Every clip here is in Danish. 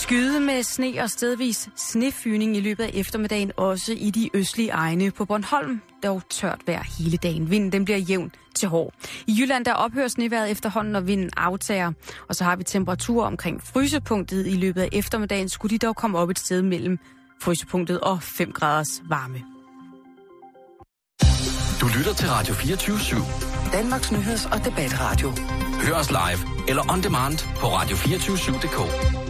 Skyde med sne og stedvis snefyning i løbet af eftermiddagen, også i de østlige egne på Bornholm. Dog tørt vejr hele dagen. Vinden den bliver jævn til hård. I Jylland der ophører sneværet efterhånden, når vinden aftager. Og så har vi temperaturer omkring frysepunktet. I løbet af eftermiddagen skulle de dog komme op et sted mellem frysepunktet og 5 graders varme. Du lytter til Radio 24 /7. Danmarks nyheds- og debatradio. Hør os live eller on demand på radio247.dk.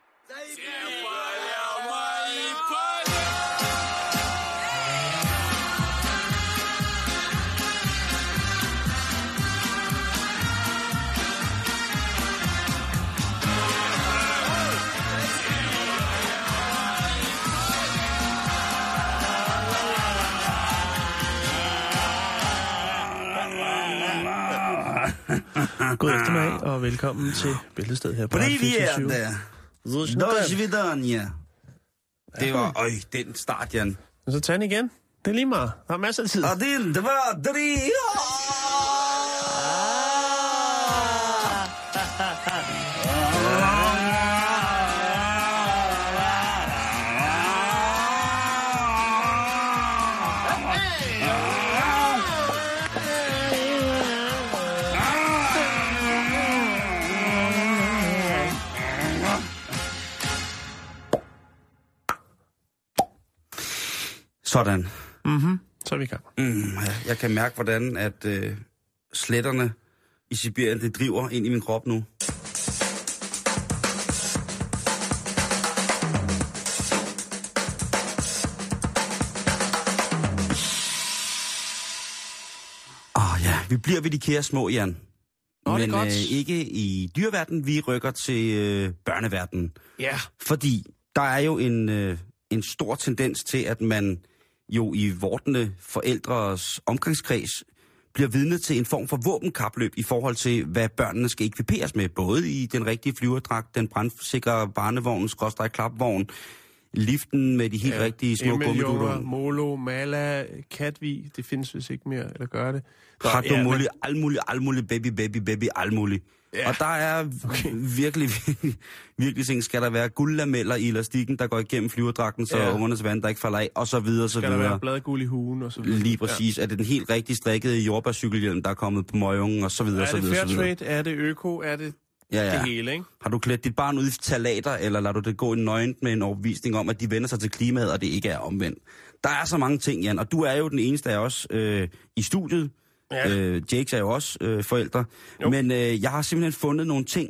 God eftermiddag og velkommen til Bæltested her på Radio 24 Привет! До свидания. Det var, øj, den start, Jan. Og så tag den igen. Det er lige meget. Der er masser af tid. Один, два, три. Sådan. Så er vi i gang. Mm, jeg kan mærke, hvordan at øh, sletterne i Sibirien, det driver ind i min krop nu. Åh oh, ja, vi bliver ved de kære små, Jan. Nå, Men øh, ikke i dyreverdenen, vi rykker til øh, børneverdenen. Ja. Fordi der er jo en, øh, en stor tendens til, at man jo i vortende forældres omgangskreds bliver vidne til en form for våbenkapløb i forhold til, hvad børnene skal ekviperes med. Både i den rigtige flyverdragt, den brandsikre barnevogn, skråstrej klapvogn, liften med de helt ja, rigtige små gummidutter. Molo, Mala, Katvi, det findes vist ikke mere, eller gør det? Har du ja, muligt, alt muligt, alt muligt, baby, baby, baby, alt muligt. Ja. Og der er okay. virkelig, virkelig, virkelig ting, skal der være guldlameller i elastikken, der går igennem flyverdragten, så Ja. ungernes vand, der ikke falder af, og så videre, så Skal der videre. være bladguld i hugen og så videre? Lige præcis. Ja. Er det den helt rigtig strikkede jordbærcykelhjelm, der er kommet på møgungen, og så videre, så Er det videre, fair videre. trade? Er det øko? Er det Ja, ja. det hele, ikke? Har du klædt dit barn ud i talater, eller lader du det gå i nøgent med en overbevisning om, at de vender sig til klimaet, og det ikke er omvendt? Der er så mange ting, Jan, og du er jo den eneste af os øh, i studiet. Ja. Øh, Jakes er jo også øh, forældre. Jo. Men øh, jeg har simpelthen fundet nogle ting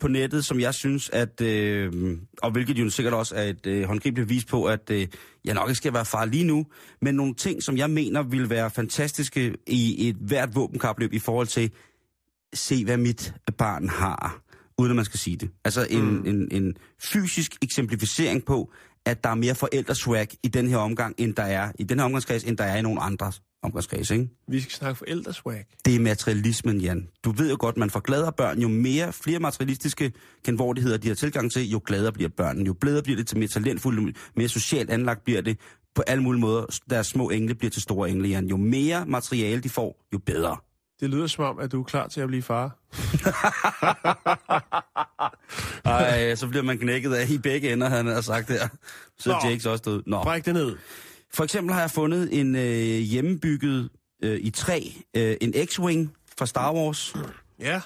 på nettet, som jeg synes, at, øh, og hvilket jo sikkert også er et øh, håndgribeligt bevis på, at øh, jeg nok ikke skal være far lige nu, men nogle ting, som jeg mener vil være fantastiske i et hvert våbenkapløb i forhold til, se hvad mit barn har, uden at man skal sige det. Altså en, mm. en, en fysisk eksemplificering på, at der er mere forældreswag i den her omgang, end der er i den her omgangskreds, end der er i nogle andre omgangskreds, ikke? Vi skal snakke forældreswag. Det er materialismen, Jan. Du ved jo godt, man får gladere børn, jo mere, flere materialistiske kenvordigheder de har tilgang til, jo gladere bliver børnene. Jo bedre bliver det til mere talentfulde, mere socialt anlagt bliver det. På alle mulige måder, deres små engle bliver til store engle, Jan. Jo mere materiale de får, jo bedre. Det lyder som om, at du er klar til at blive far. Ej, så bliver man knækket af i begge ender, han har sagt der. Så er Nå. Jakes også død. Nå. Bræk det ned. For eksempel har jeg fundet en øh, hjemmebygget øh, i træ, øh, en X-Wing fra Star Wars. Ja,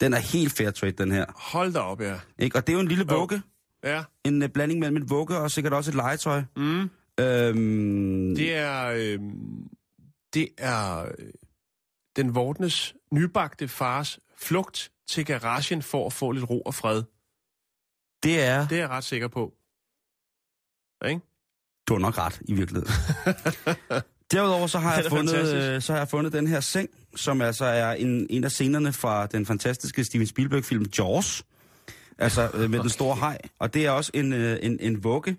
Den er helt fair trade, den her. hold da op, ja. Ikke? Og det er jo en lille vugge. Ja, En øh, blanding mellem et vugge og sikkert også et legetøj. mm. Øhm, det er... Øh, det er øh, den vortnes nybagte fars flugt til garagen for at få lidt ro og fred. det er... Det er jeg ret sikker på. Ikke? Du har nok ret, i virkeligheden. Derudover så har, jeg fundet, fantastisk. øh, så har jeg fundet den her seng, som altså er en, en af scenerne fra den fantastiske Steven Spielberg-film Jaws. Altså øh, med den store haj. Og det er også en, øh, en, en vugge,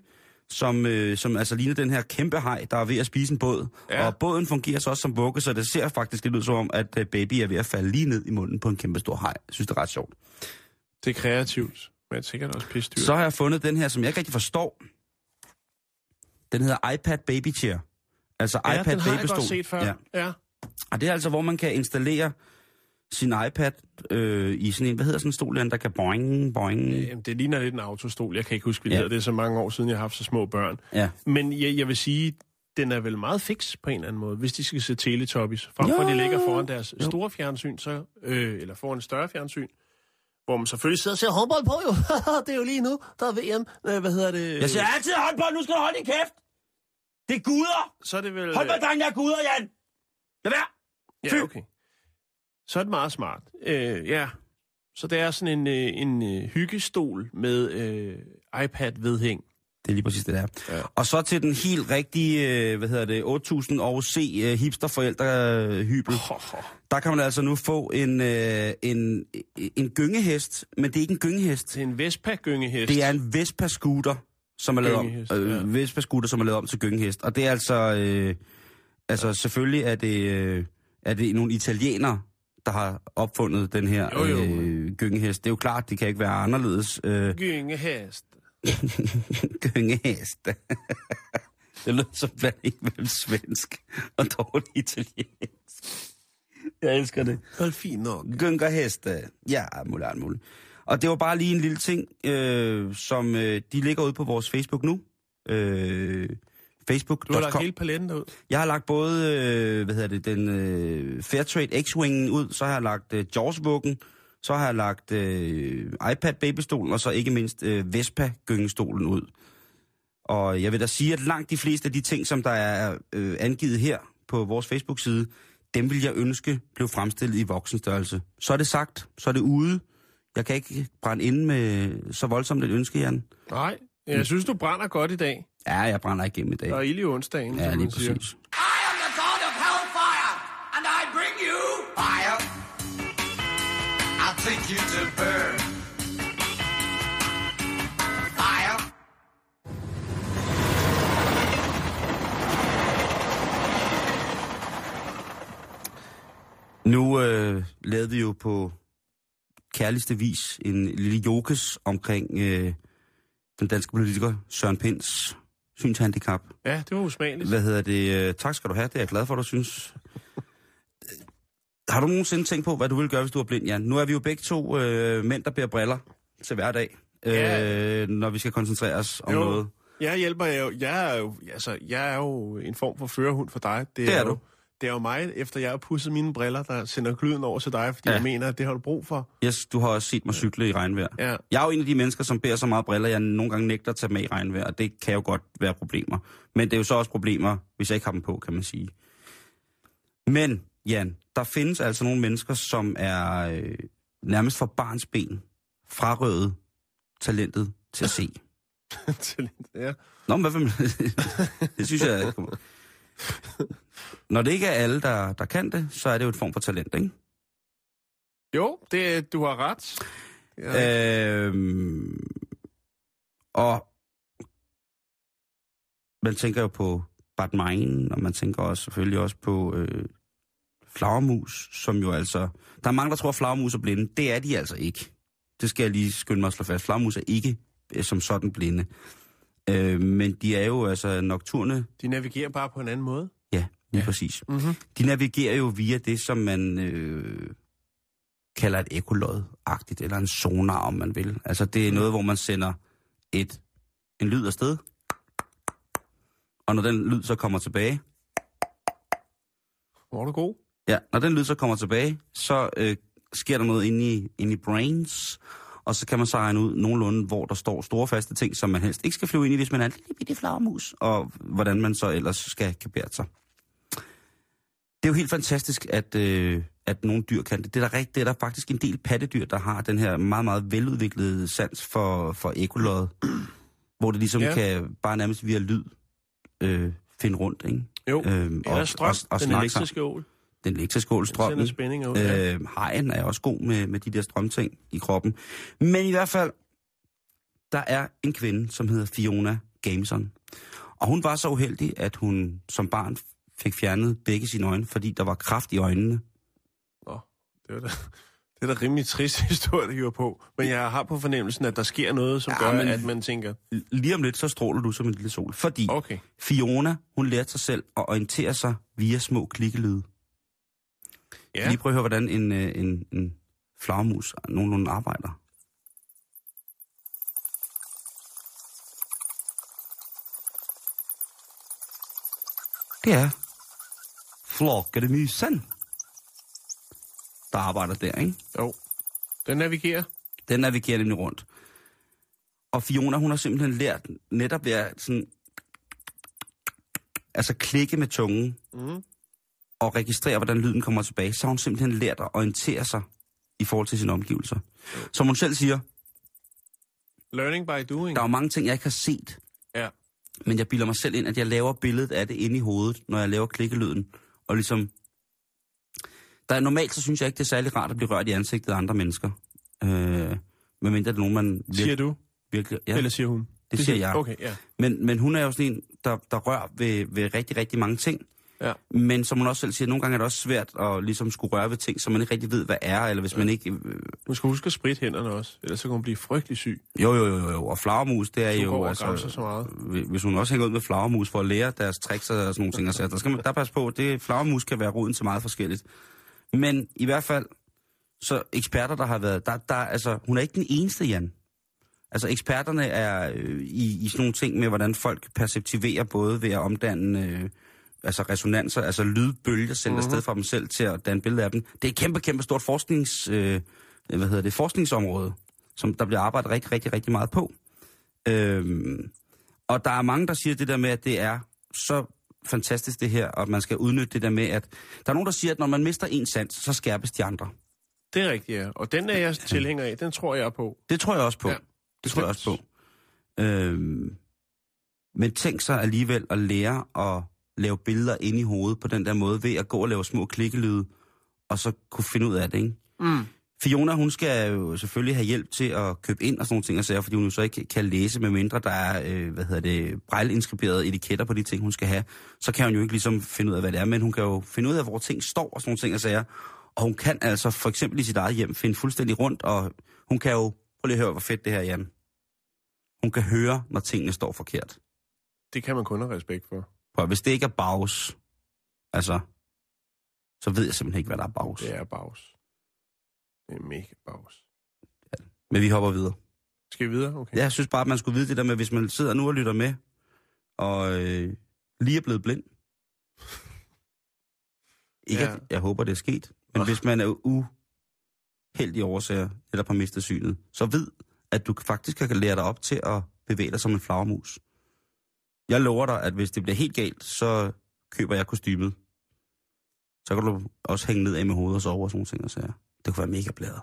som, øh, som altså ligner den her kæmpe haj, der er ved at spise en båd. Ja. Og båden fungerer så også som vugge, så det ser faktisk lidt ud som om, at øh, baby er ved at falde lige ned i munden på en kæmpe stor haj. Jeg synes, det er ret sjovt. Det er kreativt, men sikkert også pisse dyrt. Så har jeg fundet den her, som jeg ikke rigtig forstår. Den hedder iPad Baby Chair. Altså ja, iPad den har jeg babystol. godt set før. Ja. Ja. Og det er altså, hvor man kan installere sin iPad øh, i sådan en, hvad hedder sådan en stol, der kan boing, boing. Jamen, det ligner lidt en autostol. Jeg kan ikke huske, hvad det Ja. hedder. Det er så mange år siden, jeg har haft så små børn. Ja. Men jeg, jeg vil sige, den er vel meget fix på en eller anden måde, hvis de skal se Teletubbies. Frem for, at de ligger foran deres Jo. store fjernsyn, så, øh, eller foran et større fjernsyn, hvor man selvfølgelig sidder og ser håndbold på, jo. det er jo lige nu, der er VM. Øh, hvad hedder det? Jeg siger altid håndbold, nu skal du holde din kæft! Det er guder! Så er det vel... Håndbolddrenge er guder, Jan! Lad være! Fy. Ja, okay. Så er det meget smart. Øh, ja, så det er sådan en, øh, en øh, hyggestol med øh, iPad-vedhæng. Det er lige præcis det, der. Ja. Og så til den helt rigtige, øh, hvad hedder det, 8000 år C øh, hipsterforældrehybel. Der kan man altså nu få en, øh, en, en gyngehest, men det er ikke en gyngehest. Det er en Vespa-gyngehest. Det er en Vespa-scooter, som er lavet om, øh. Vespa-scooter, som er lavet om til gyngehest. Og det er altså, øh, altså selvfølgelig er det, øh, er det nogle italienere, der har opfundet den her Jo, jo. Øh, gyngehest. Det er jo klart, det kan ikke være anderledes. Øh, Gyngehest. gyngehest. det lyder som blanding mellem svensk og dårlig italiensk. Jeg elsker det. Hold fint nok. Gyngerheste. Ja, muligt, muligt. Og det var bare lige en lille ting, øh, som øh, de ligger ude på vores Facebook nu. Øh, Facebook. Du har lagt hele paletten derud. Jeg har lagt både, øh, hvad hedder det, den øh, Fairtrade X-Wingen ud, så har jeg lagt øh, Jaws-vuggen, så har jeg lagt øh, iPad babystolen, og så ikke mindst øh, Vespa gyngestolen ud. Og jeg vil da sige, at langt de fleste af de ting, som der er øh, angivet her på vores Facebook-side, dem vil jeg ønske blev fremstillet i voksenstørrelse. Så er det sagt, så er det ude. Jeg kan ikke brænde inde med så voldsomt et ønske, Jan. Nej, jeg synes, du brænder godt i dag. Ja, jeg brænder igennem i dag. Der er ild i onsdagen, Ja, som lige man siger. præcis. I am the god of hellfire, and I bring you fire. I'll take you to burn. Fire. Nu øh, lavede vi jo på kærligste vis en lille jokes omkring øh, den danske politiker Søren Pinds synshandicap. Ja, det var usmageligt. Hvad hedder det? Øh, tak skal du have, det er jeg glad for, du synes. Har du nogensinde tænkt på, hvad du ville gøre, hvis du var blind, Jan? Nu er vi jo begge to øh, mænd, der bærer briller til hverdag, øh, Ja. når vi skal koncentrere os om Jo. noget. Jeg hjælper jo. Jeg er jo, altså, jeg er jo en form for førerhund for dig. Det er jo, du. Det er jo mig, efter jeg har pudset mine briller, der sender glyden over til dig, fordi Ja. jeg mener, at det har du brug for. Yes, du har også set mig cykle i regnvejr. Ja. Jeg er jo en af de mennesker, som bærer så meget briller, jeg nogle gange nægter at tage med i regnvejr, og det kan jo godt være problemer. Men det er jo så også problemer, hvis jeg ikke har dem på, kan man sige. Men, Jan, der findes altså nogle mennesker, som er øh, nærmest for barns ben frarøvet talentet til at se. Talent, ja. Nå, men hvad man... det synes jeg... Når det ikke er alle, der, der kan det, så er det jo et form for talent, ikke? Jo, det, du har ret. Ja. Øhm, og man tænker jo på Batman, og man tænker også selvfølgelig også på øh, flagermus, som jo altså... Der er mange, der tror, at flagermus er blinde. Det er de altså ikke. Det skal jeg lige skynde mig at slå fast. Flagermus er ikke øh, som sådan blinde. Øh, men de er jo altså nocturne. De navigerer bare på en anden måde. Lige ja. Præcis. Mm-hmm. De navigerer jo via det, som man øh, kalder et ekolod-agtigt, eller en sonar, om man vil. Altså, det er noget, hvor man sender et, en lyd afsted, og når den lyd så kommer tilbage, Hvor er du god? ja, når den lyd så kommer tilbage, så øh, sker der noget inde i, inde i brains, og så kan man så regne ud nogenlunde, hvor der står store faste ting, som man helst ikke skal flyve ind i, hvis man er en lille bitte flagermus, og hvordan man så ellers skal kapere sig. Det er jo helt fantastisk, at, øh, at nogle dyr kan det. Det er, der det er der faktisk en del pattedyr, der har den her meget, meget veludviklede sans for, for ekolod, hvor det ligesom ja. Kan bare nærmest via lyd øh, finde rundt, ikke? Jo, Øhm, eller strøm, og, og den snakke elektriske ål. den elektriske ål, Den strømmen. spænding ud. Ja. Øh, hajen er også god med, med de der strømting i kroppen. Men i hvert fald, der er en kvinde, som hedder Fiona Gameson. Og hun var så uheldig, at hun som barn fik fjernet begge sine øjne, fordi der var kraft i øjnene. Nå, det var da, det er da rimelig trist historie, det hiver på. Men jeg har på fornemmelsen, at der sker noget, som Ja, gør, men- at man tænker, Lige om lidt, så stråler du som en lille sol. Fordi okay, Fiona, hun lærte sig selv at orientere sig via små klikkelyde. Ja. Lige prøv at høre, hvordan en, øh, en, en flagermus nogenlunde arbejder. Det er flokkemusen, der arbejder der, ikke? Jo. Den navigerer. Den navigerer nemlig rundt. Og Fiona, hun har simpelthen lært netop ved at sådan, altså klikke med tungen Mm. og registrere, hvordan lyden kommer tilbage. Så har hun simpelthen lært at orientere sig i forhold til sine omgivelser. Som hun selv siger, Learning by doing. der er jo mange ting, jeg ikke har set, Ja. men jeg bilder mig selv ind, at jeg laver billedet af det inde i hovedet, når jeg laver klikkelyden. Og ligesom, der er normalt, så synes jeg ikke, det er særlig rart at blive rørt i ansigtet af andre mennesker. Øh, medmindre det er nogen, man Siger virkelig... du? virkelig Ja. Eller siger hun? Det siger jeg. Okay, ja. Men, men hun er jo sådan en, der, der rører ved, ved rigtig, rigtig mange ting. Ja. Men som hun også selv siger, nogle gange er det også svært at ligesom skulle røre ved ting, som man ikke rigtig ved, hvad er, eller hvis man ikke... øh, Hun skal huske at spritte hænderne også, ellers så kan hun blive frygtelig syg. Jo, jo, jo, jo. Og flagermus, det er jo... går altså, så meget. hvi- Hvis hun også hænger ud med flagermus for at lære deres tricks og sådan nogle ting, og så, der skal man der passe på, det flagermus kan være roden til meget forskelligt. Men i hvert fald, så eksperter, der har været... Der, der, altså, hun er ikke den eneste, Jan. Altså eksperterne er øh, i, i sådan nogle ting med, hvordan folk perceptiverer både ved at omdanne øh, altså resonanser, altså lydbølger sendt mm-hmm. afsted fra dem selv til at danne billeder af dem. Det er et kæmpe, kæmpe stort forsknings, øh, hvad hedder det, forskningsområde, som der bliver arbejdet rigtig, rigtig, rigtig meget på. Øhm, og der er mange, der siger det der med, at det er så fantastisk det her, og man skal udnytte det der med, at der er nogen, der siger, at når man mister en sans, så skærpes de andre. Det er rigtigt, ja. Og den er jeg tilhænger af. Den tror jeg på. Det tror jeg også på. Ja, Ja, det tror jeg også på. Øhm, men tænk så alligevel at lære at lave billeder ind i hovedet på den der måde, ved at gå og lave små klikkelyde, og så kunne finde ud af det, ikke? Mm. Fiona, hun skal jo selvfølgelig have hjælp til at købe ind og sådan nogle ting og sager, fordi hun jo så ikke kan læse, med mindre der er, øh, hvad hedder det, brejlinskriberede etiketter på de ting, hun skal have. Så kan hun jo ikke ligesom finde ud af, hvad det er, men hun kan jo finde ud af, hvor ting står og sådan nogle ting og sager. Og hun kan altså for eksempel i sit eget hjem finde fuldstændig rundt, og hun kan jo, prøv lige at høre, hvor fedt det her er, Jan. Hun kan høre, når tingene står forkert. Det kan man kun have respekt for. For hvis det ikke er bags, altså, så ved jeg simpelthen ikke, hvad der er bags. Det er bags. Det er mega bags. Men vi hopper videre. Skal vi videre? Okay. Ja, Jeg synes bare, at man skulle vide det der med, hvis man sidder nu og lytter med, og øh, lige er blevet blind. Ikke, Ja. ja. at jeg håber, det er sket. Men Åh. hvis man er uheldig årsager, eller har mistet synet, så ved, at du faktisk kan lære dig op til at bevæge dig som en flagermus. Jeg lover dig, at hvis det bliver helt galt, så køber jeg kostymet. Så kan du også hænge ned af med hovedet og sove og sådan nogle ting. Og sager. det kunne være mega blæret.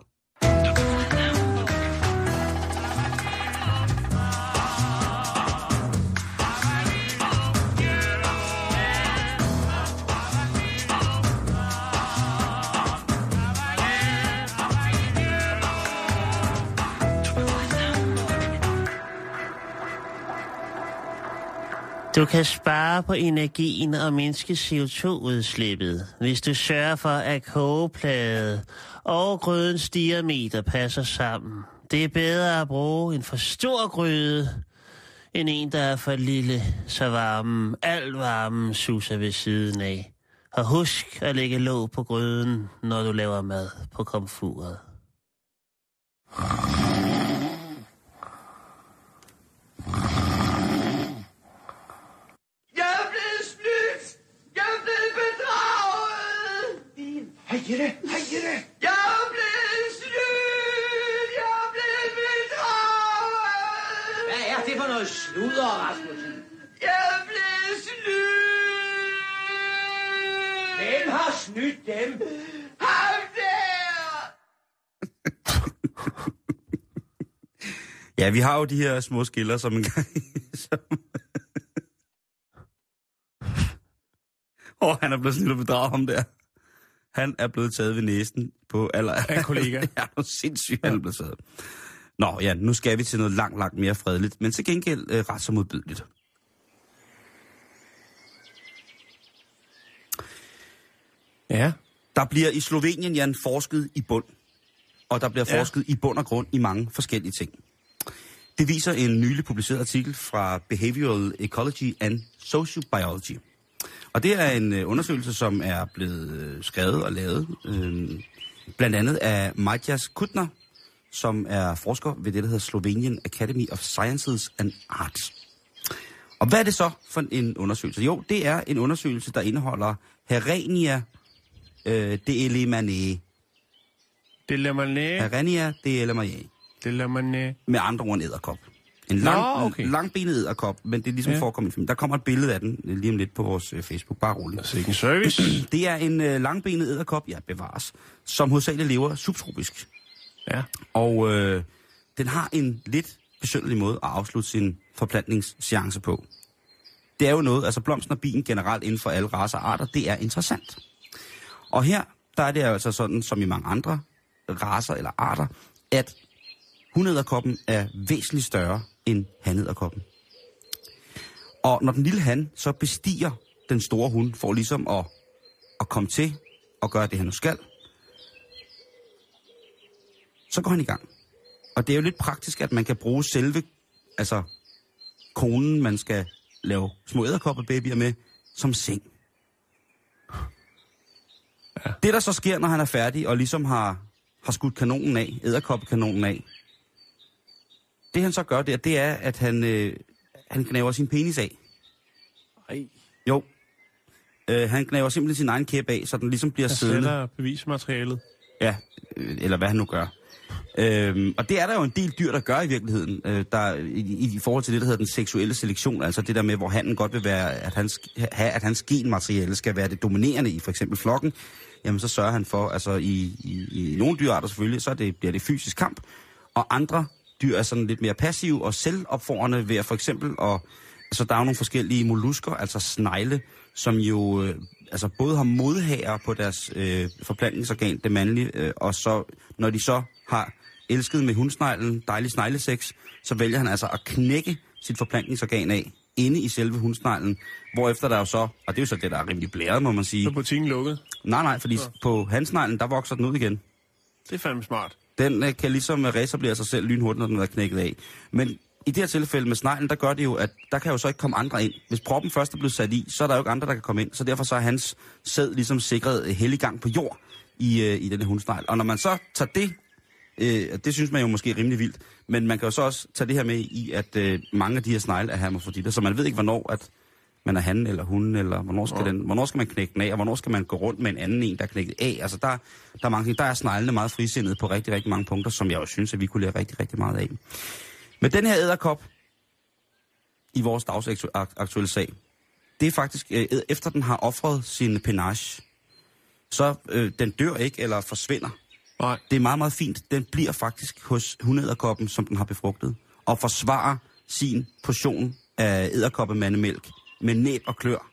Du kan spare på energien og mindske CO2-udslippet, hvis du sørger for, at kogeplade og grydens diameter passer sammen. Det er bedre at bruge en for stor gryde, end en, der er for lille, så varmen, al varmen suser ved siden af. Og husk at lægge låg på gryden, når du laver mad på komfuret. Ja, vi har jo de her små skiller, som en gang... som... Åh, oh, han er blevet snilt og bedraget ham der. Han er blevet taget ved næsen på aller... Af en kollega. ja, hvor sindssygt, han er blevet taget. Nå, ja, nu skal vi til noget langt, langt mere fredeligt, men til gengæld øh, ret så modbydeligt. Ja. Der bliver i Slovenien, Jan, forsket i bund. Og der bliver Ja. forsket i bund og grund i mange forskellige ting. Det viser en nylig publiceret artikel fra Behavioral Ecology and Sociobiology. Og det er en øh, undersøgelse, som er blevet øh, skrevet og lavet, øh, blandt andet af Matjas Kutner, som er forsker ved det, der hedder Slovenian Academy of Sciences and Arts. Og hvad er det så for en undersøgelse? Jo, det er en undersøgelse, der indeholder Herenia øh, de Elemane. Næ. Herenia de Elemane. Det lader man næ. Med andre ord en æderkop. En lang, Nå, okay. langbenet æderkop, men det er ligesom Ja. forekommet i film. Der kommer et billede af den øh, lige om lidt på vores øh, Facebook. Bare roligt. Altså ikke en service. Det er en øh, langbenet æderkop, ja bevares, som hovedsageligt lever subtropisk. ja. Og øh, den har en lidt besynderlig måde at afslutte sin forplantningsseance på. Det er jo noget, altså blomsten og bien generelt inden for alle racer og arter, det er interessant. Og her, der er det altså sådan, som i mange andre racer eller arter, at hunæderkoppen er væsentligt større end hanæderkoppen. Og når den lille han så bestiger den store hund, for ligesom at, at komme til og gøre det, han nu skal, så går han i gang. Og det er jo lidt praktisk, at man kan bruge selve, altså konen, man skal lave små æderkoppebabyer med, som seng. Ja. Det, der så sker, når han er færdig og ligesom har, har skudt kanonen af, æderkoppekanonen af, det han så gør der, det er, at han, øh, han knæver sin penis af. Ej, Jo. Øh, han knæver simpelthen sin egen kæp af, så den ligesom bliver jeg siddende. sætter bevismaterialet. Ja, øh, eller hvad han nu gør. Øhm, og det er der jo en del dyr, der gør i virkeligheden, øh, der, i, i, forhold til det, der hedder den seksuelle selektion, altså det der med, hvor han godt vil være, at hans, have, at hans genmateriale skal være det dominerende i for eksempel flokken, jamen så sørger han for, altså i, i, i nogle dyrearter selvfølgelig, så er det, bliver det fysisk kamp, og andre dyr er sådan lidt mere passive og selvopfordrende ved at for eksempel, og, altså der er jo nogle forskellige mollusker, altså snegle, som jo øh, altså både har modhager på deres øh, forplantningsorgan, det mandlige, øh, og så når de så har elsket med hundsneglen, dejlig snegleseks, så vælger han altså at knække sit forplantningsorgan af inde i selve hundsneglen, hvorefter der jo så, og det er jo så det, der er rimelig blæret, må man sige. Så er butikken lukket. Nej, nej, fordi på handsneglen, der vokser den ud igen. Det er fandme smart. Den øh, kan ligesom øh, sig selv lynhurtigt, når den er knækket af. Men i det her tilfælde med sneglen, der gør det jo, at der kan jo så ikke komme andre ind. Hvis proppen først er blevet sat i, så er der jo ikke andre, der kan komme ind. Så derfor så er hans sæd ligesom sikret øh, helliggang på jord i, øh, i den hundsnegl. Og når man så tager det, øh, det synes man jo måske er rimelig vildt, men man kan jo så også tage det her med i, at øh, mange af de her snegle er hermafroditter, så man ved ikke, hvornår at man er han eller hun, eller hvornår skal, den, hvornår skal man knække den af, og hvornår skal man gå rundt med en anden en, der er knækket af. Altså der, der er mange. Der er sneglene meget frisindet på rigtig, rigtig mange punkter, som jeg jo synes, at vi kunne lære rigtig, rigtig meget af. Men den her æderkop i vores dagsaktuelle sag, det er faktisk, øh, efter den har offret sin penage, så øh, den dør ikke eller forsvinder. Nej. Det er meget, meget fint. Den bliver faktisk hos hundæderkoppen, som den har befrugtet, og forsvarer sin portion af æderkoppemandemælk med næb og klør.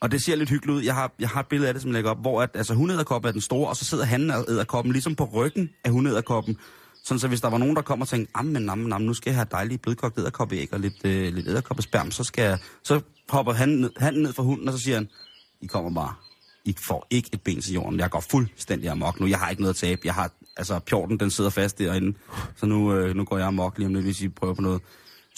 Og det ser lidt hyggeligt ud. Jeg har, jeg har et billede af det, som jeg lægger op, hvor at, altså, hundæderkoppen er den store, og så sidder han og æderkoppen ligesom på ryggen af hundæderkoppen. Sådan så hvis der var nogen, der kom og tænkte, ammen, ammen, ammen, nu skal jeg have dejlige blødkogt æderkoppeæg og lidt, øh, lidt æderkoppesperm, så, skal jeg, så hopper han ned, han ned fra hunden, og så siger han, I kommer bare. I får ikke et ben til jorden. Jeg går fuldstændig amok nu. Jeg har ikke noget at tabe. Jeg har, altså, pjorten, den sidder fast derinde. Så nu, øh, nu går jeg amok lige om lidt, hvis I prøver på noget.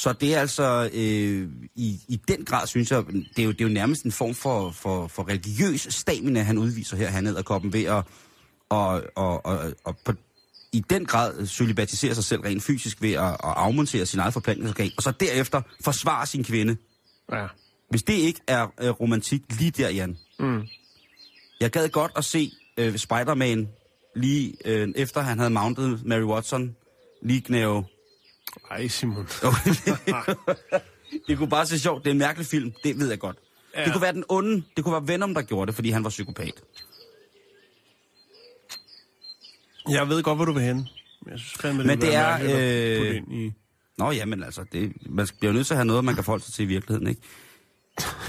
Så det er altså, øh, i, i den grad, synes jeg, det er jo, det er jo nærmest en form for, for, for religiøs stamina, han udviser her, han ned koppen ved at, og, og, og, og på, i den grad celibatisere sig selv rent fysisk ved at, at afmontere sin eget forplantningsorgan, og så derefter forsvare sin kvinde. Ja. Hvis det ikke er øh, romantik lige der, Jan. Mm. Jeg gad godt at se øh, Spider-Man lige øh, efter han havde mounted Mary Watson, lige knæve. Ej, Simon. det kunne bare se sjovt. Det er en mærkelig film, det ved jeg godt. Ja. Det kunne være den onde, det kunne være Venom, der gjorde det, fordi han var psykopat. Jeg ved godt, hvor du vil hen. Men jeg synes fandme, Men vil det er, mærkeligt øh, i... Nå ja, men altså, det, man bliver nødt til at have noget, man kan forholde sig til i virkeligheden, ikke?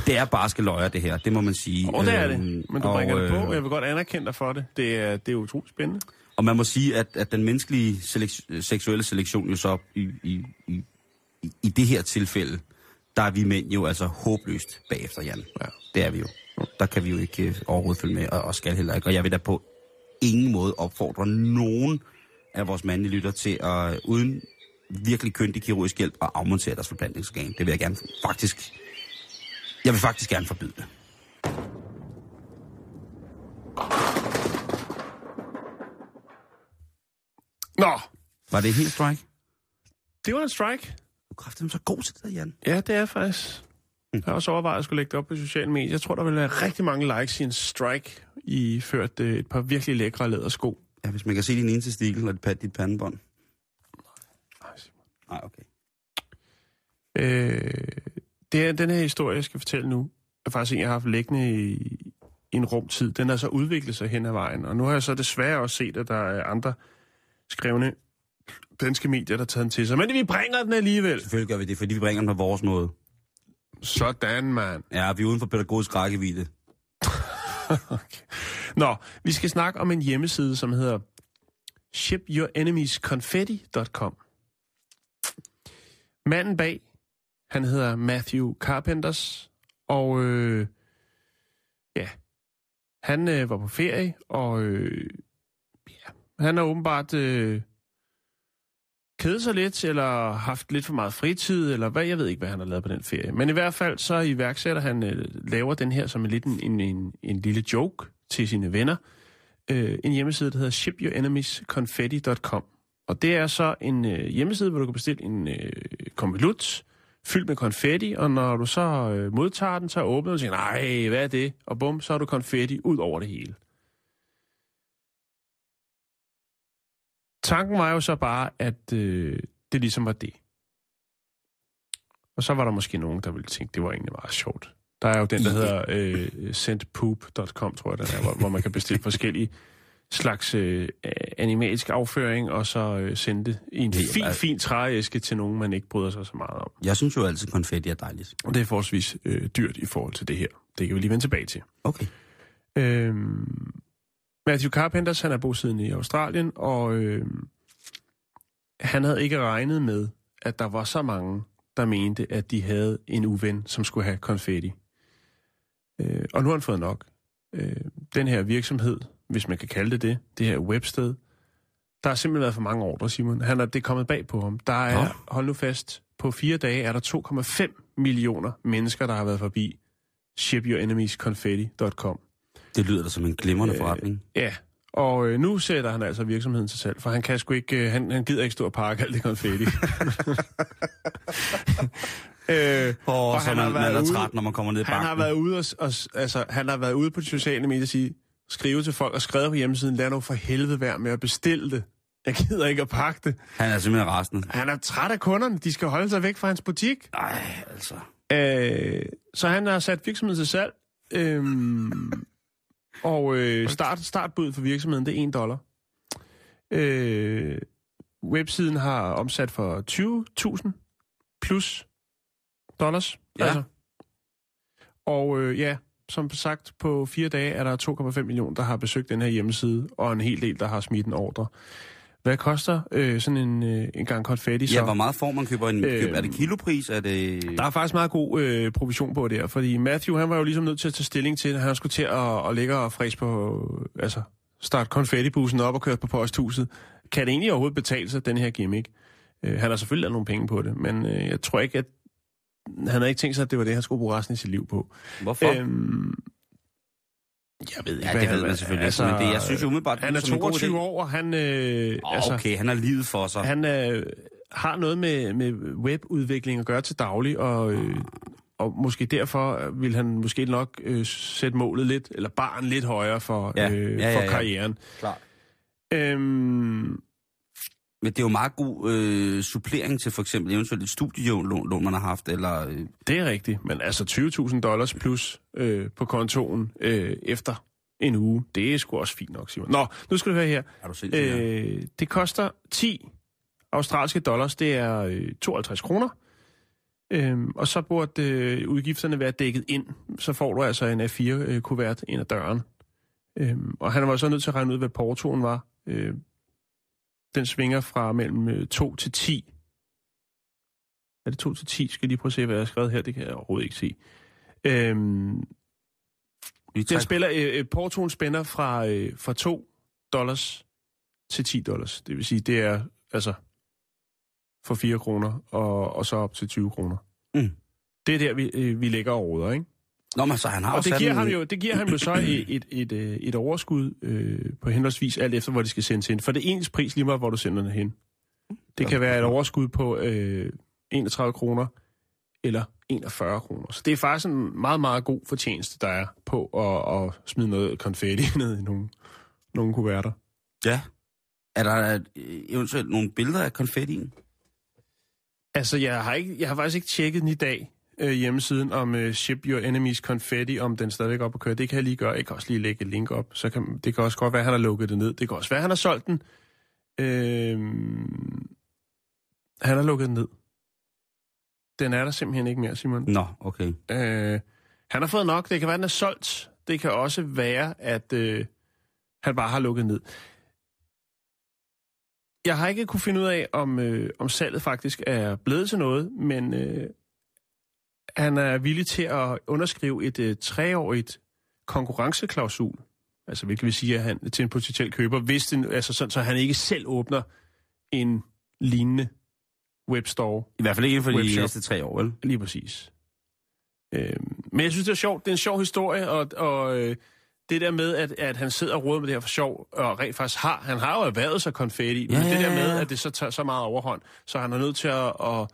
Det er barske løjer, det her, det må man sige. Og det er det. Øhm, Men du og, bringer det på, øh, og jeg vil godt anerkende dig for det. Det er, det er utroligt spændende. Og man må sige, at, at den menneskelige selek- seksuelle selektion jo så i, i, i, i, det her tilfælde, der er vi mænd jo altså håbløst bagefter, Jan. Ja. Det er vi jo. Der kan vi jo ikke øh, overhovedet følge med, og, og skal heller ikke. Og jeg vil da på ingen måde opfordre nogen af vores mandlige lytter til at uden virkelig køndig kirurgisk hjælp at afmontere deres forplantningsorgan. Det vil jeg gerne faktisk Jeg vil faktisk gerne forbyde det. Nå, Var det et helt strike? det var en strike. Du kræfter så god til det, der, Jan. Ja, det er faktisk. Jeg har også overvejet at skulle lægge det op på sociale medier. Jeg tror, der vil være rigtig mange likes i en strike, i ført øh, et par virkelig lækre lædersko. Ja, hvis man kan se din ene testikel og pat dit pandebånd. Nej, Simon. Nej, okay. Øh, det er, den her historie, jeg skal fortælle nu, er faktisk en, jeg har haft liggende i, i en rumtid. Den har så udviklet sig hen ad vejen, og nu har jeg så desværre også set, at der er andre skrevne danske medier, der tager den til sig. Men vi bringer den alligevel. Selvfølgelig gør vi det, fordi vi bringer den på vores måde. Sådan, mand. Ja, vi er uden for pædagogisk rækkevidde. Okay. Nå, vi skal snakke om en hjemmeside, som hedder shipurenemysconfetti.com. Manden bag, han hedder Matthew Carpenters, og øh, ja, han øh, var på ferie, og øh, han har åbenbart øh, kædet sig lidt, eller haft lidt for meget fritid, eller hvad, jeg ved ikke, hvad han har lavet på den ferie. Men i hvert fald så iværksætter han, øh, laver den her som en, lidt en, en, en lille joke til sine venner. Øh, en hjemmeside, der hedder shipyourenemiesconfetti.com. Og det er så en øh, hjemmeside, hvor du kan bestille en øh, konvolut fyldt med konfetti, og når du så øh, modtager den, så åbner du og siger, nej, hvad er det? Og bum, så har du konfetti ud over det hele. Tanken var jo så bare, at øh, det ligesom var det. Og så var der måske nogen, der ville tænke, det var egentlig meget sjovt. Der er jo den, der hedder øh, sendpoop.com, tror jeg, den er, hvor, hvor man kan bestille forskellige slags øh, animalsk afføring, og så øh, sende det i en Det er fin, bare- fin trææske til nogen, man ikke bryder sig så meget om. Jeg synes jo altid, konfetti er dejligt. Og det er forholdsvis øh, dyrt i forhold til det her. Det kan vi lige vende tilbage til. Okay. Øhm, Matthew Carpenters, han er bosiddende i Australien, og øhm, han havde ikke regnet med, at der var så mange, der mente, at de havde en uven, som skulle have konfetti. Øh, og nu har han fået nok. Øh, den her virksomhed, hvis man kan kalde det det, det her websted, der har simpelthen været for mange ordre, Simon. Han er, det er kommet bag på ham. Der er, Nå. hold nu fast, på fire dage er der 2,5 millioner mennesker, der har været forbi shipurenemysconfetti.com. Det lyder da som en glimrende forretning. Ja, og øh, nu sætter han altså virksomheden til salg, for han kan sgu ikke, øh, han, han gider ikke stå og pakke alt det konfetti. øh, og så han man, har man er ude- træt, når man kommer ned i han har banken. været ude og, og, altså, han har været ude på de sociale medier og sige, skrive til folk og skrevet på hjemmesiden, lad nu for helvede være med at bestille det. Jeg gider ikke at pakke det. Han er simpelthen rasende. Han er træt af kunderne. De skal holde sig væk fra hans butik. Ej, altså. Øh, så han har sat virksomheden til salg. Øhm, og øh, start, startbud for virksomheden, det er 1 dollar. Øh, websiden har omsat for 20.000 plus dollars. Ja. Og øh, ja, som sagt, på fire dage er der 2,5 millioner, der har besøgt den her hjemmeside, og en hel del, der har smidt en ordre. Hvad koster øh, sådan en, øh, en gang konfetti så? Ja, hvor meget får man køber en... Øhm. Køb, er det kilopris? Er det... Der er faktisk meget god øh, provision på der, fordi Matthew, han var jo ligesom nødt til at tage stilling til, at han skulle til at, at ligge og fræse på, altså starte konfettibussen op og køre på posthuset. Kan det egentlig overhovedet betale sig, den her gimmick? Øh, han har selvfølgelig lavet nogle penge på det, men øh, jeg tror ikke, at han havde ikke tænkt sig, at det var det, han skulle bruge resten af sit liv på. Hvorfor? Øhm, jeg ved ikke, Ja, hvad det ved man selvfølgelig ikke, men det- jeg synes jo umiddelbart, Han er lyder som en god 22 idé. år, og han... Øh, Oh, altså, okay, han har livet for sig. han øh, har noget med, med webudvikling at gøre til daglig, og, øh, og måske derfor vil han måske nok øh, sætte målet lidt, eller barn lidt højere for, Ja. øh, Ja, ja, for ja. karrieren. Klart. Øhm, Men det er jo meget god øh, supplering til for eksempel eventuelt et studielån, lån, man har haft, eller... Øh, det er rigtigt, men altså 20.000 dollars plus øh, på kontoen øh, efter en uge, det er sgu også fint nok, Simon. Nå, nu skal du høre her. er du sindssygt? Øh, Øh, det koster 10 australske dollars, det er øh, 52 kroner. Øhm, og så burde øh, udgifterne være dækket ind. Så får du altså en A4-kuvert ind ad døren. Øhm, og han var så nødt til at regne ud, hvad portoen var. Øh, den svinger fra mellem øh, 2 til 10. Er det 2 til 10? Skal jeg lige prøve at se, hvad jeg har skrevet her. Det kan jeg overhovedet ikke se. Øhm, vi tager, spiller, øh, øh, portoen spænder fra, øh, fra 2 dollars til 10 dollars. Det vil sige, det er altså for 4 kroner og, og så op til 20 kroner. Mm. Det er der, vi, øh, vi ligger og roder, ikke? Nå, men så han har Og det giver, en- ham jo, det giver ham jo så et, et, et, øh, et overskud øh, på henholdsvis alt efter, hvor de skal sendes hen. For det er ens pris lige meget, hvor du sender den hen. Det kan være et overskud på øh, 31 kroner eller 41 kroner. Så det er faktisk en meget, meget god fortjeneste, der er på at, at smide noget konfetti ned i nogle, nogle kuverter. Ja. Er der øh, eventuelt nogle billeder af konfettien? Altså, jeg har, ikke, jeg har faktisk ikke tjekket den i dag, øh, hjemmesiden om øh, Ship Your Enemies Confetti, om den stadigvæk er op at køre. Det kan jeg lige gøre. Jeg kan også lige lægge et link op. Så kan, det kan også godt være, at han har lukket det ned. Det kan også være, at han har solgt den. Øh, han har lukket den ned. Den er der simpelthen ikke mere, Simon. Nå, okay. Øh, han har fået nok. Det kan være, at den er solgt. Det kan også være, at øh, han bare har lukket ned. Jeg har ikke kunne finde ud af, om, øh, om salget faktisk er blevet til noget, men øh, han er villig til at underskrive et øh, treårigt konkurrenceklausul. Altså, hvilket vil sige, at han til en potentiel køber, hvis den, altså sådan, så han ikke selv åbner en lignende webstore I hvert fald ikke inden for de næste tre år, vel? Lige præcis. Øh, men jeg synes, det er sjovt. Det er en sjov historie, og, og øh, det der med, at, at han sidder og råder med det her for sjov, og rent faktisk har, han har jo erhvervet sig konfetti, Ja, men det der med, at det så tager så meget overhånd, så han er nødt til at, at,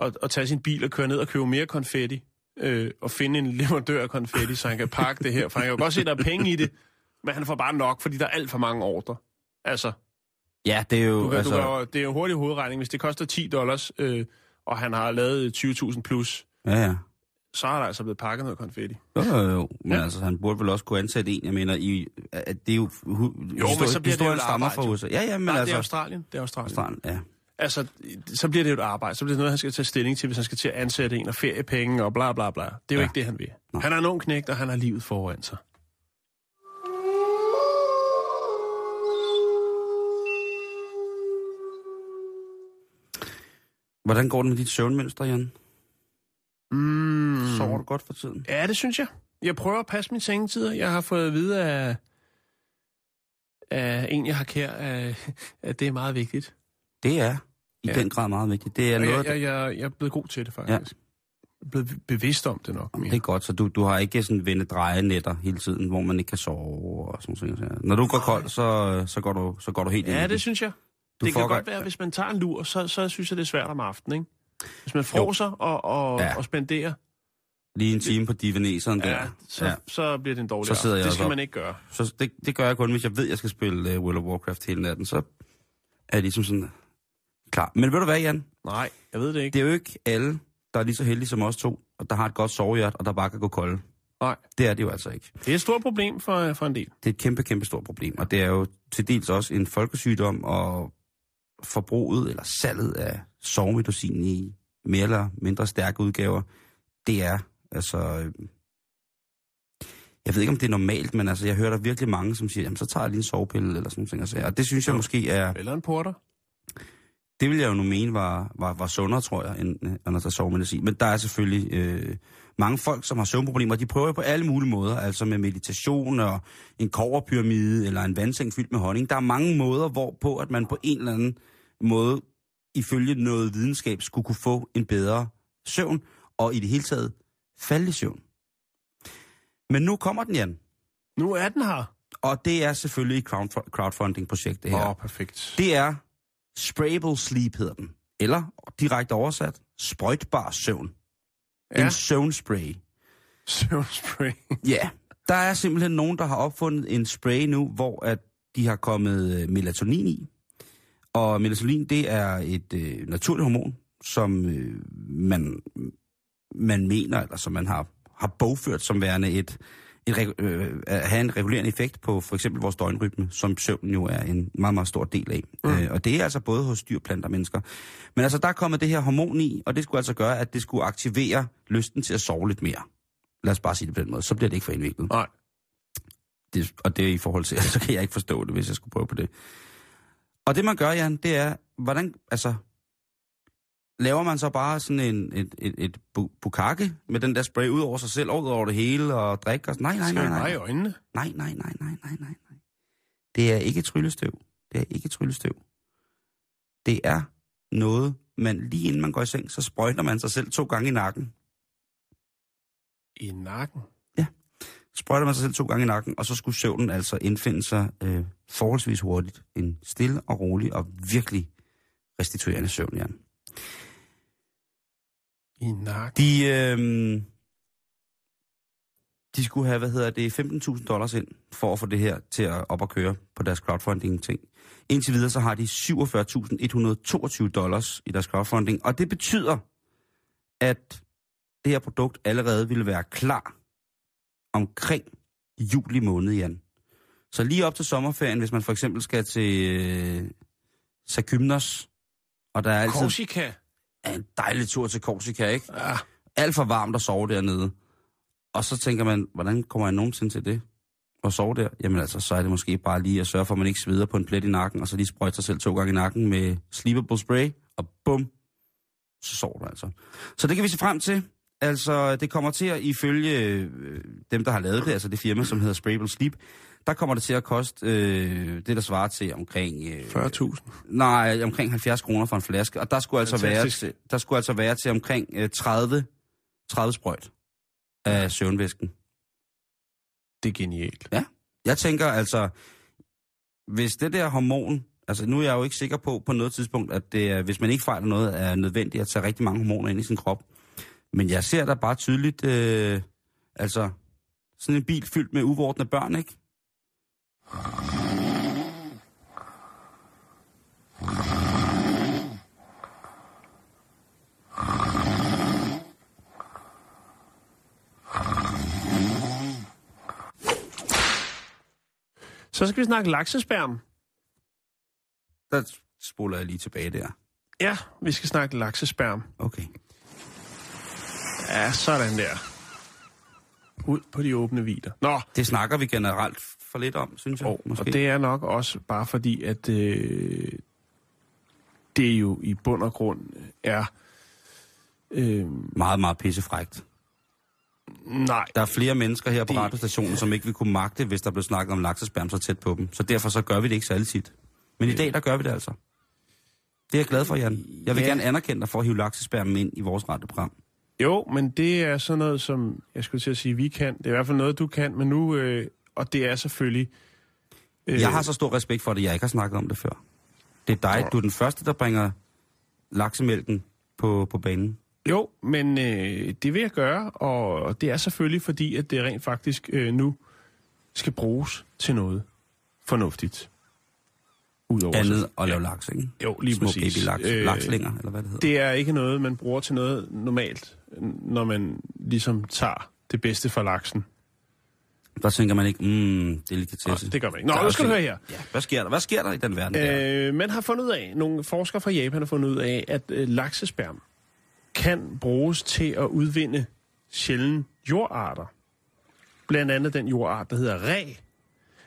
at, at tage sin bil og køre ned og købe mere konfetti, øh, og finde en leverandør af konfetti, så han kan pakke det her, for han kan jo godt se, at der er penge i det, men han får bare nok, fordi der er alt for mange ordre. Altså, Ja, det er jo... du kan, altså, altså... du kan, det er jo hurtig hovedregning. Hvis det koster 10 dollars, øh, og han har lavet 20.000 plus, Ja, ja. så er der altså blevet pakket noget konfetti. Jo, jo, jo. Men Ja. altså, han burde vel også kunne ansætte en, jeg mener, i, at det er jo... Hu, men så bliver det jo stammer fra jo. USA. Ja, ja, men Nej, det er altså... Australien. Det er Australien. Australien, ja. Altså, så bliver det jo et arbejde. Så bliver det noget, han skal tage stilling til, hvis han skal til at ansætte en og feriepenge og bla bla bla. Det er jo Ja. ikke det, han vil. Nej. Han er en ung knægt, og han har livet foran sig. Hvordan går det med dit søvnmønster, Jan? Mm. Sover du godt for tiden? Ja, det synes jeg. Jeg prøver at passe mine sengetider. Jeg har fået at vide af, af en, jeg har kær, at, at det er meget vigtigt. Det er i Ja. den grad meget vigtigt. Det er Og noget, jeg, jeg, jeg, jeg er blevet god til det, faktisk. Ja. Jeg blevet bevidst om det nok mere. Det er godt, så du, du har ikke sådan vende dreje nætter hele tiden, hvor man ikke kan sove og sådan noget. Når du går kold, så, så, går, du, så går du helt ind i Ja, det synes jeg. Du det kan godt være, hvis man tager en lur, så, så synes jeg, det er svært om aftenen, ikke? Hvis man froser og, og, Ja. ja. og spenderer, Lige en time på divaneseren der. ja, så, Ja. ja. så bliver det en dårlig Så sidder jeg. Det skal op. man ikke gøre. Så det, det gør jeg kun, hvis jeg ved, at jeg skal spille uh, World of Warcraft hele natten. Så er jeg ligesom sådan klar. Men ved du hvad, Jan? Nej, jeg ved det ikke. Det er jo ikke alle, der er lige så heldige som os to, og der har et godt sovehjert, og der bare kan gå kolde. Nej, Det er det jo altså ikke. det er et stort problem for, for en del. Det er et kæmpe, kæmpe stort problem, og det er jo til dels også en folkesygdom, og forbruget eller salget af sovemedicin i mere eller mindre stærke udgaver, det er altså... øh, Jeg ved ikke, om det er normalt, men altså, jeg hører der virkelig mange, som siger, jamen, så tager jeg lige en sovepille eller sådan noget. Og det synes jeg måske er... Eller en porter. Det vil jeg jo nu mene var, var, var sundere, tror jeg, end, øh, end at tage sovemedicin. Men der er selvfølgelig øh, mange folk, som har søvnproblemer. De prøver på alle mulige måder, altså med meditation og en koverpyramide eller en vandseng fyldt med honning. Der er mange måder, hvorpå at man på en eller anden måde, ifølge noget videnskab, skulle kunne få en bedre søvn, og i det hele taget falde i søvn. Men nu kommer den, Jan. Nu er den her. Og det er selvfølgelig et crowdf- crowdfunding-projekt, det her. Åh, oh, perfekt. Det er Sprayable Sleep, hedder den. Eller direkte oversat, sprøjtbar søvn. Ja. En søvnspray. Søvnspray. Ja, der er simpelthen nogen, der har opfundet en spray nu, hvor at de har kommet øh, melatonin i. Og melatonin, det er et øh, naturligt hormon, som øh, man, man mener, eller som man har, har bogført som værende et, regu- øh, have en regulerende effekt på for eksempel vores døgnrytme, som søvnen jo er en meget, meget stor del af. Mm. Øh, og det er altså både hos dyr, planter og mennesker. Men altså, der er kommet det her hormon i, og det skulle altså gøre, at det skulle aktivere lysten til at sove lidt mere. Lad os bare sige det på den måde. Så bliver det ikke for indviklet. Nej. Det, og det er i forhold til, så kan jeg ikke forstå det, hvis jeg skulle prøve på det. Og det man gør, Jan, det er, hvordan, altså, laver man så bare sådan en, et, et, et bu- bukkake med den der spray ud over sig selv, ud over det hele, og drikke og sådan. Nej, nej, Skal nej, i nej. øjnene? Nej, nej, nej, nej, nej, nej, nej. Det er ikke tryllestøv. Det er ikke tryllestøv. Det er noget, man lige inden man går i seng, så sprøjter man sig selv to gange i nakken. I nakken? sprøjter man sig selv to gange i nakken, og så skulle søvnen altså indfinde sig øh, forholdsvis hurtigt. En stille og rolig og virkelig restituerende søvn, Jan. I nakken? De, øh, de skulle have, hvad hedder det, 15.000 dollars ind for at få det her til at op at køre på deres crowdfunding-ting. Indtil videre så har de 47.122 dollars i deres crowdfunding, og det betyder, at det her produkt allerede ville være klar omkring juli måned, Jan. Så lige op til sommerferien, hvis man for eksempel skal til øh, Sakymnos, og der er altid Korsika? Er en dejlig tur til Korsika, ikke? Ja. Alt for varmt at sove dernede. Og så tænker man, hvordan kommer jeg nogensinde til det? At sove der? Jamen altså, så er det måske bare lige at sørge for, at man ikke sveder på en plet i nakken, og så lige sprøjte sig selv to gange i nakken med sleepable spray, og bum, så sover du altså. Så det kan vi se frem til. Altså, det kommer til at, ifølge øh, dem, der har lavet det, altså det firma, som hedder Sprayable Sleep, der kommer det til at koste øh, det, der svarer til omkring... Øh, 40.000. Nej, omkring 70 kroner for en flaske. Og der skulle altså, være til, der skulle altså være til omkring øh, 30, 30 sprøjt af søvnvæsken. Det er genialt. Jeg tænker altså, hvis det der hormon... Altså, nu er jeg jo ikke sikker på på noget tidspunkt, at det hvis man ikke fejler noget, er nødvendigt at tage rigtig mange hormoner ind i sin krop. Men jeg ser da bare tydeligt, øh, altså, sådan en bil fyldt med uvordne børn, ikke? Så skal vi snakke laksesperm. Der spoler jeg lige tilbage der. Ja, vi skal snakke laksesperm. Okay. Ja, sådan der. Ud på de åbne vider. Nå, Det snakker vi generelt for lidt om, synes jeg. og, og det er nok også bare fordi, at øh, det jo i bund og grund er... Øh, Meget, meget pissefrægt. nej, Der er flere mennesker her på Det- radiostationen, som ikke vil kunne magte, hvis der blev snakket om laksespærm så tæt på dem. Så derfor så gør vi det ikke særlig tit. Men i dag, der gør vi det altså. Det er jeg glad for, Jan. Jeg vil Ja. gerne anerkende dig for at hive laksespærmen ind i vores radioprogram. Jo, men det er sådan noget, som jeg skulle til at sige, vi kan. Det er i hvert fald noget, du kan, men nu... Øh, og det er selvfølgelig... Øh, Jeg har så stor respekt for det, jeg ikke har snakket om det før. Det er dig, du er den første, der bringer laksemælken på, på banen. Jo, men øh, det vil jeg gøre, og det er selvfølgelig fordi, at det rent faktisk øh, nu skal bruges til noget fornuftigt. Udover Andet at lave laks, ikke? Jo, lige Små præcis. babylaks, Øh, lakslinger, eller hvad det hedder. Det er ikke noget, man bruger til noget normalt, når man ligesom tager det bedste fra laksen. Der tænker man ikke, mm, delikatesse. det gør man ikke. Nå, nu skal du høre her. Ja, hvad sker der? Hvad sker der i den verden der? Øh, man har fundet ud af, nogle forskere fra Japan har fundet ud af, at øh, laksesperm kan bruges til at udvinde sjældne jordarter. Blandt andet den jordart, der hedder ræ.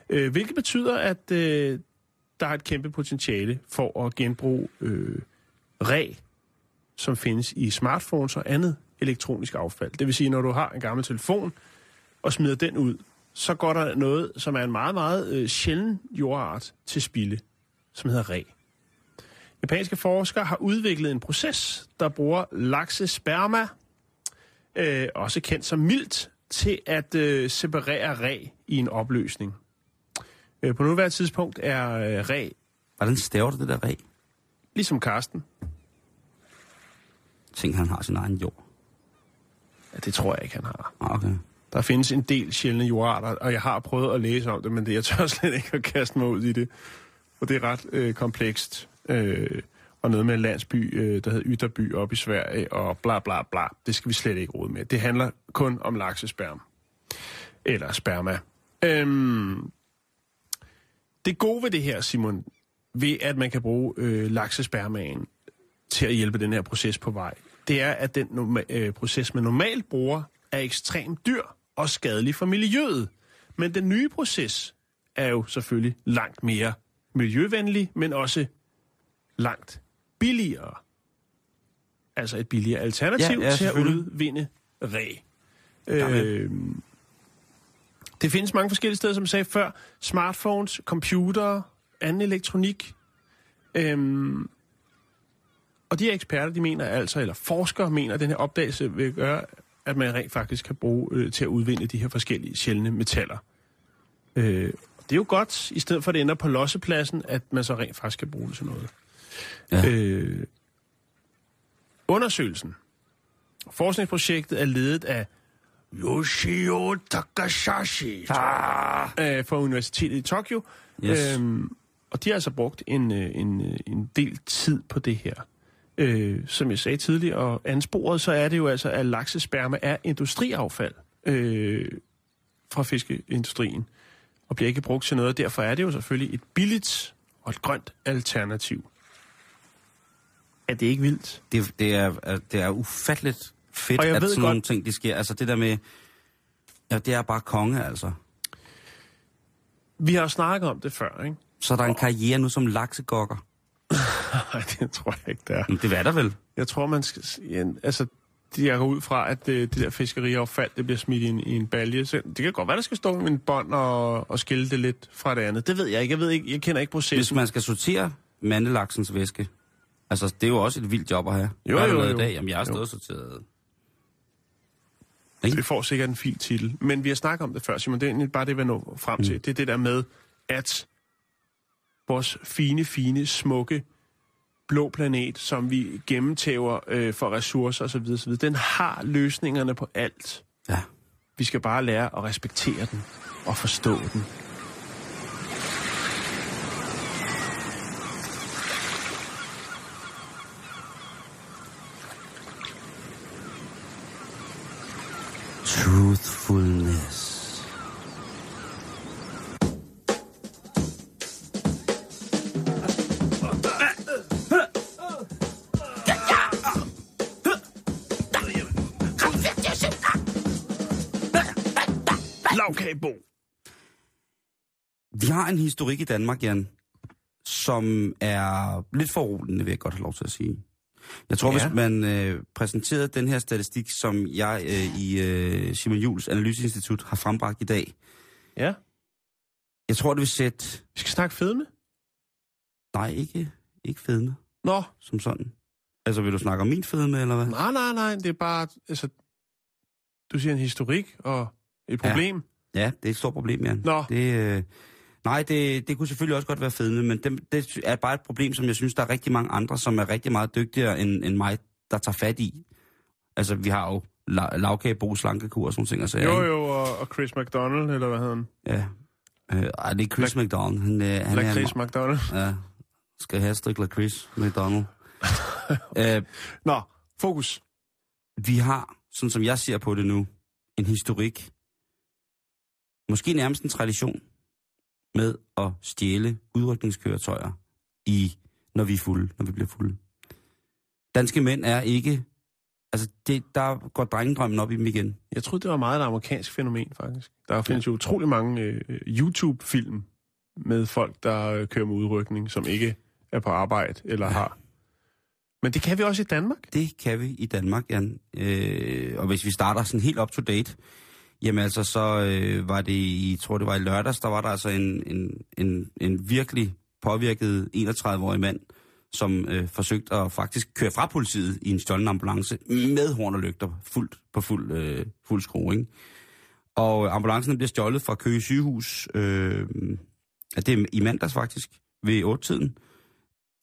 Øh, hvilket betyder, at øh, der er et kæmpe potentiale for at genbruge øh, ræ, som findes i smartphones og andet elektronisk affald. Det vil sige, når du har en gammel telefon og smider den ud, så går der noget, som er en meget, meget øh, sjælden jordart til spilde som hedder ræ. Japanske forskere har udviklet en proces, der bruger laksesperma, øh, også kendt som mildt, til at øh, separere ræ i en opløsning. Øh, på nuværende tidspunkt er øh, ræ, Hvordan staver du det der ræ? ligesom Karsten, Tænk, han har sin egen jord. Ja, det tror jeg ikke, han har. Okay. Der findes en del sjældne jordarter, og jeg har prøvet at læse om det, men det, jeg tør slet ikke at kaste mig ud i det. For det er ret øh, komplekst. Øh, og noget med en landsby, øh, der hedder Ytterby op i Sverige, og bla bla bla. Det skal vi slet ikke rode med. Det handler kun om laksesperm. Eller sperma. Øhm, det gode ved det her, Simon, ved at man kan bruge øh, laksespermaen til at hjælpe den her proces på vej, det er, at den norma- øh, proces, man normalt bruger, er ekstremt dyr og skadelig for miljøet. Men den nye proces er jo selvfølgelig langt mere miljøvenlig, men også langt billigere. Altså et billigere alternativ Ja, ja, til at udvinde ræ. Øh, det findes mange forskellige steder, som jeg sagde før. Smartphones, computere, anden elektronik. Øhm, og de eksperter, de mener altså, eller forskere mener, at den her opdagelse vil gøre, at man rent faktisk kan bruge øh, til at udvinde de her forskellige sjældne metaller. Øh, det er jo godt, i stedet for at det ender på lossepladsen, at man så rent faktisk kan bruge det til noget. Ja. Øh, undersøgelsen. Forskningsprojektet er ledet af Yoshio Takahashi øh, fra Universitetet i Tokyo. Yes. Øhm, og de har altså brugt en, øh, en, øh, en del tid på det her. Øh, som jeg sagde tidligere, og ansporet, så er det jo altså, at laksesperma er industriaffald øh, fra fiskeindustrien, og bliver ikke brugt til noget. Derfor er det jo selvfølgelig et billigt og et grønt alternativ. Er det ikke vildt? Det, det, er, er- det er ufatteligt fedt, at sådan godt- nogle ting, de sker. Altså det der med... Ja, det er bare konge, altså. Vi har snakket om det før, ikke? Så er der en karriere nu som laksegokker. Nej, det tror jeg ikke, der er. Men det er der vel? Jeg tror, man skal... Ja, altså, jeg går ud fra, at øh, det der fiskeriaffald, det bliver smidt i en, i en balje. Så det kan godt være, der skal stå med en bånd og, og skille det lidt fra det andet. Det ved jeg ikke. Jeg ved ikke, jeg kender ikke Hvis processen. man skal sortere mandelaksens væske, altså det er jo også et vildt job at have. Jo, Hvad jo, jo. I dag? Jamen jeg har stået sorteret. Det får sikkert en fin titel. Men vi har snakket om det før, Simon. Det er egentlig bare det, vi når frem Mm. til. Det er det der med, at vores fine, fine, smukke blå planet, som vi gennemtæver øh, for ressourcer osv., osv., den har løsningerne på alt. Ja. Vi skal bare lære at respektere den og forstå den. Historik i Danmark, Jan, som er lidt foruroligende, vil jeg godt have lov til at sige. Jeg tror, Ja. ja. hvis man øh, præsenterede den her statistik, som jeg øh, i øh, Simon Jules Analyseinstitut har frembragt i dag, Ja. jeg tror, det vil sætte... Vi skal snakke fedme. Nej, ikke, ikke fedme Nå, som sådan. Altså, vil du snakke om min fedme, eller hvad? nej, nej, nej. Det er bare, altså, du siger en historik og et Ja. problem. Ja, det er et stort problem, Jan. Nå. Det, øh, nej, det, det kunne selvfølgelig også godt være fedme, men det, det er bare et problem, som jeg synes, der er rigtig mange andre, som er rigtig meget dygtigere end, end mig, der tager fat i. Altså, vi har jo la- lavkagebo, slankekur og sådan ting. Altså, Jo, jo, og, og Chris McDonald, eller hvad hedder han? Ja. Øh, ej, det er Chris McDonald. Han, øh, han Eller er, Chris McDonald. Ja, skal have et stykke Chris McDonald. øh, Nå, fokus. vi har, sådan som jeg ser på det nu, en historik, måske nærmest en tradition, med at stjæle udrykningskøretøjer, i, når vi er fulde, når vi bliver fulde. Danske mænd er ikke... Altså, det, der går drengedrømmen op i dem igen. Jeg troede, det var meget et amerikansk fænomen, faktisk. Der findes jo utrolig mange øh, YouTube-film med folk, der øh, kører med udrykning, som ikke er på arbejde eller ja. har. Men det kan vi også i Danmark. Det kan vi i Danmark, Jan. Øh, og hvis vi starter sådan helt up to date, jamen altså, så øh, var det i, tror det var i lørdags, der var der altså en, en, en, en virkelig påvirket 31-årig mand, som øh, forsøgte at faktisk køre fra politiet i en stjålen ambulance med horn og lygter, fuldt, på fuld, øh, fuld skrue, ikke? Og ambulancen bliver stjålet fra Køge sygehus, øh, det er i mandags faktisk, ved 8-tiden.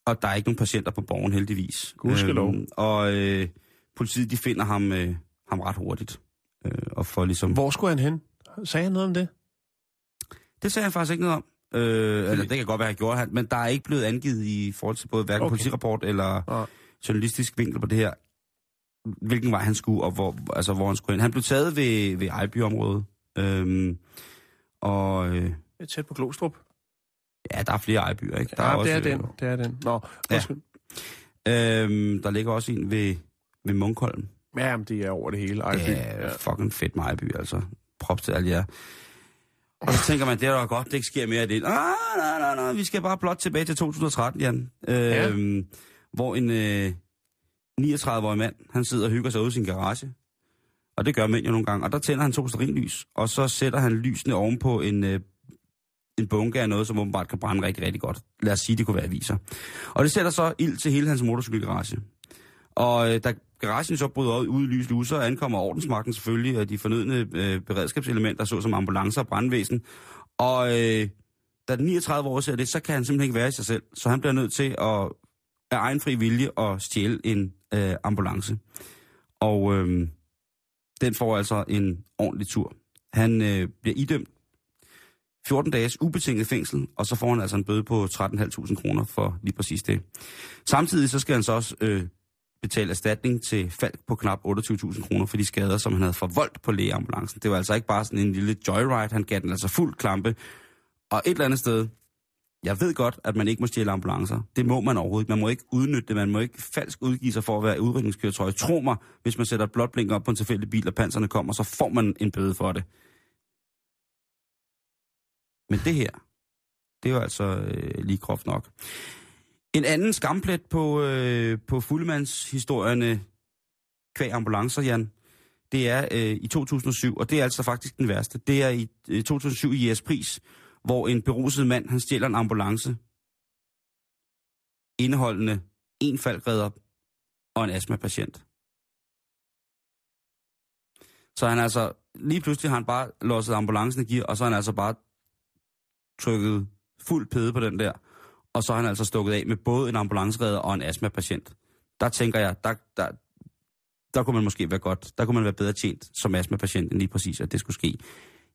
Og der er ikke nogen patienter på borgen, heldigvis. Gudskelov. Øhm, og øh, politiet, de finder ham, øh, ham ret hurtigt. Øh, og får ligesom... Hvor skulle han hen? Sagde han noget om det? Det sagde han faktisk ikke noget om. Øh, eller det kan godt være, at han gjorde han, men der er ikke blevet angivet i forhold til både hverken Okay. politirapport eller Nej. journalistisk vinkel på det her, hvilken vej han skulle, og hvor, altså, hvor han skulle hen. Han blev taget ved, ved Ejby-området. Øhm, og øh, Det er tæt på Glostrup. ja, der er flere Ejbyer, ikke? Der Ja, også, det er den. Det er den. Nå, Ja. undskyld. Øhm, der ligger også en ved, ved Munkholm. Ja, men det er over det hele. Ejby. Ja, fucking fedt med Ejby, altså. Props til alle jer. Og så tænker man, det er da godt, det ikke sker mere af det. Ah, nej, nej, nej, vi skal bare blot tilbage til 2013, Jan. Øhm, Hvor en øh, 39-årig mand, han sidder og hygger sig ude i sin garage. Og det gør mænd jo nogle gange. Og der tænder han to sterinlys, og så sætter han lysene ovenpå en, øh, en bunke af noget, som åbenbart kan brænde rigtig, rigtig godt. Lad os sige, det kunne være aviser. Og det sætter så ild til hele hans motorcykelgarage. Og øh, der garagen så bryder ud- ud i lys luser, så ankommer ordensmagten selvfølgelig, og de fornødne øh, beredskabselementer, såsom ambulancer og brandvæsen. Og øh, da den 39 år ser det, så kan han simpelthen ikke være i sig selv. Så han bliver nødt til at af egen fri vilje at stjæle en øh, ambulance. Og øh, den får altså en ordentlig tur. Han øh, bliver idømt 14 dages ubetinget fængsel, og så får han altså en bøde på 13.500 kroner for lige præcis det. Samtidig så skal han så også øh, betale erstatning til Falk på knap 28.000 kroner for de skader, som han havde forvoldt på lægeambulancen. Det var altså ikke bare sådan en lille joyride, han gav den altså fuld klampe. Og et eller andet sted, jeg ved godt, at man ikke må stjæle ambulancer. Det må man overhovedet ikke. Man må ikke udnytte det. Man må ikke falsk udgive sig for at være udrykningskøretøj. Tro mig, hvis man sætter et blåt blink op på en tilfældig bil, og panserne kommer, så får man en bøde for det. Men det her, det er jo altså øh, lige groft nok. En anden skamplet på, øh, på fuldmandshistorierne kvæg ambulancer, Jan, det er øh, i 2007, og det er altså faktisk den værste. Det er i øh, 2007 i jeres pris, hvor en beruset mand, han stjæler en ambulance, indeholdende en faldredder og en astmapatient. Så han altså, lige pludselig har han bare låset ambulancen i gear, og så har han altså bare trykket fuld pæde på den der, og så har han altså stukket af med både en ambulanceredder og en astmapatient. Der tænker jeg, der, der, der kunne man måske være godt, der kunne man være bedre tjent som astmapatient, end lige præcis, at det skulle ske.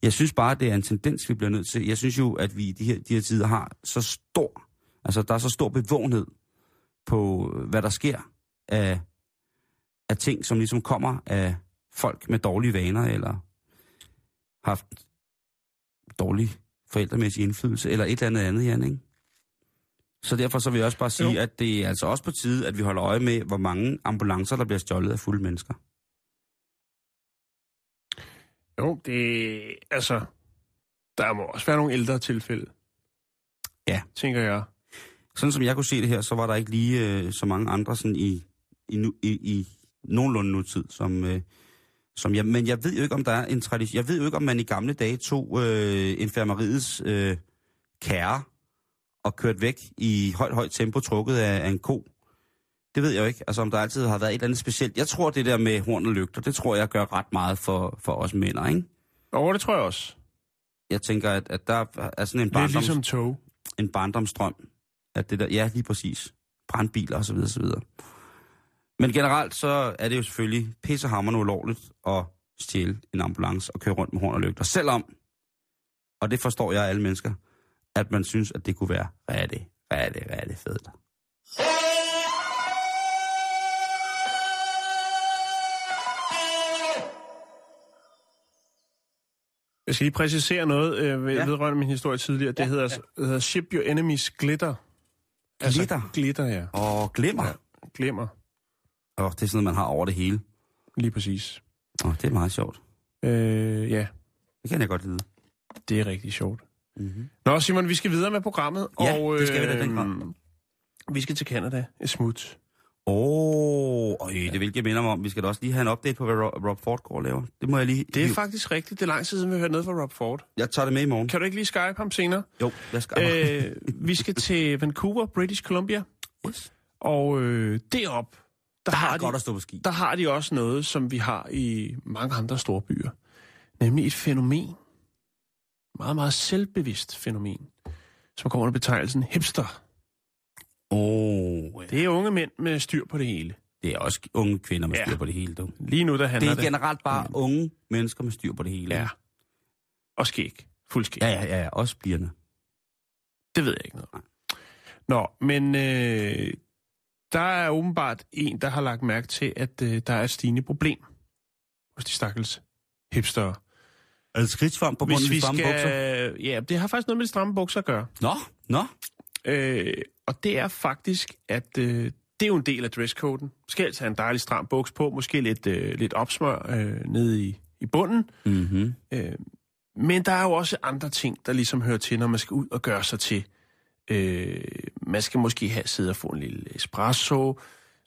Jeg synes bare, det er en tendens, vi bliver nødt til. Jeg synes jo, at vi i de her, de her tider har så stor, altså der er så stor bevågenhed på, øh, hvad der sker af, af ting, som ligesom kommer af folk med dårlige vaner, eller haft dårlig forældremæssig indflydelse, eller et eller andet andet, Jan, ikke? Så derfor så vil jeg også bare sige, jo. at det er altså også på tide, at vi holder øje med, hvor mange ambulancer, der bliver stjålet af fulde mennesker. Jo, det... Altså, der må også være nogle ældre tilfælde. Ja. Tænker jeg. Sådan som jeg kunne se det her, så var der ikke lige øh, så mange andre sådan i, i, nu, i, i nogenlunde nutid, som, øh, som jeg... Men jeg ved jo ikke, om der er en tradition... Jeg ved jo ikke, om man i gamle dage tog øh, infirmeriets øh, kære og kørt væk i højt, højt tempo, trukket af, af en ko. Det ved jeg jo ikke, altså om der altid har været et eller andet specielt. Jeg tror, det der med horn og lygter, det tror jeg gør ret meget for, for os mænd, ikke? Og det tror jeg også. Jeg tænker, at, at der er sådan en barndoms, ligesom tog. en barndomsstrøm. At det der, ja, lige præcis. Brandbiler osv. osv. Men generelt så er det jo selvfølgelig pissehammerende ulovligt at stjæle en ambulance og køre rundt med horn og lygter. Selvom, og det forstår jeg alle mennesker, at man synes, at det kunne være rigtig, rigtig, rigtig fedt. Jeg skal lige præcisere noget øh, ved, Ja. vedrørende min historie tidligere. Det, Ja, hedder, ja. det hedder Ship Your Enemies Glitter. Altså, Glitter? glitter, ja. Og glemmer. Ja. Glemmer. Og det er sådan noget, man har over det hele. Lige præcis. Og det er meget sjovt. Øh, ja, Det kan jeg godt lide. det er rigtig sjovt. Mm-hmm. Nå, Simon, vi skal videre med programmet. Ja, og, det skal vi da, den grad. øhm, Vi skal til Canada. Et smut. Åh, oh, det vil jeg minde om. Vi skal da også lige have en update på, hvad Rob, Ford går og laver. Det må jeg lige... Det er faktisk rigtigt. Det er lang tid siden, vi har hørt noget fra Rob Ford. Jeg tager det med i morgen. Kan du ikke lige skype ham senere? Jo, jeg skal. øh, vi skal til Vancouver, British Columbia. yes. Og øh, derop, der, Der har de, godt at stå på ski. der har de også noget, som vi har i mange andre store byer. Nemlig et fænomen. Meget, meget selvbevidst fænomen. Som kommer under betegnelsen hipster. Åh, oh, Det er unge mænd med styr på det hele. det er også unge kvinder med Ja. styr på det hele, du. Lige nu, der Det handler er det... generelt bare unge mennesker med styr på det hele. Ja. Og skæg. Fuld skæg. Ja, ja, ja, ja. Også spirende. Det ved jeg ikke noget. Nå, men øh, der er åbenbart en, der har lagt mærke til, at øh, der er et stigende problem hos de stakkels hipstere. Er det skridtsvamp på bunden af de stramme bukser? Ja, det har faktisk noget med de stramme bukser at gøre. Nå, nå. Øh, og det er faktisk, at øh, det er jo en del af dresscoden. Skal altså have en dejlig stram buks på, måske lidt, øh, lidt opsmør øh, nede i, i bunden. Mm-hmm. Øh, men der er jo også andre ting, der ligesom hører til, når man skal ud og gøre sig til. Øh, man skal måske have sidde og få en lille espresso,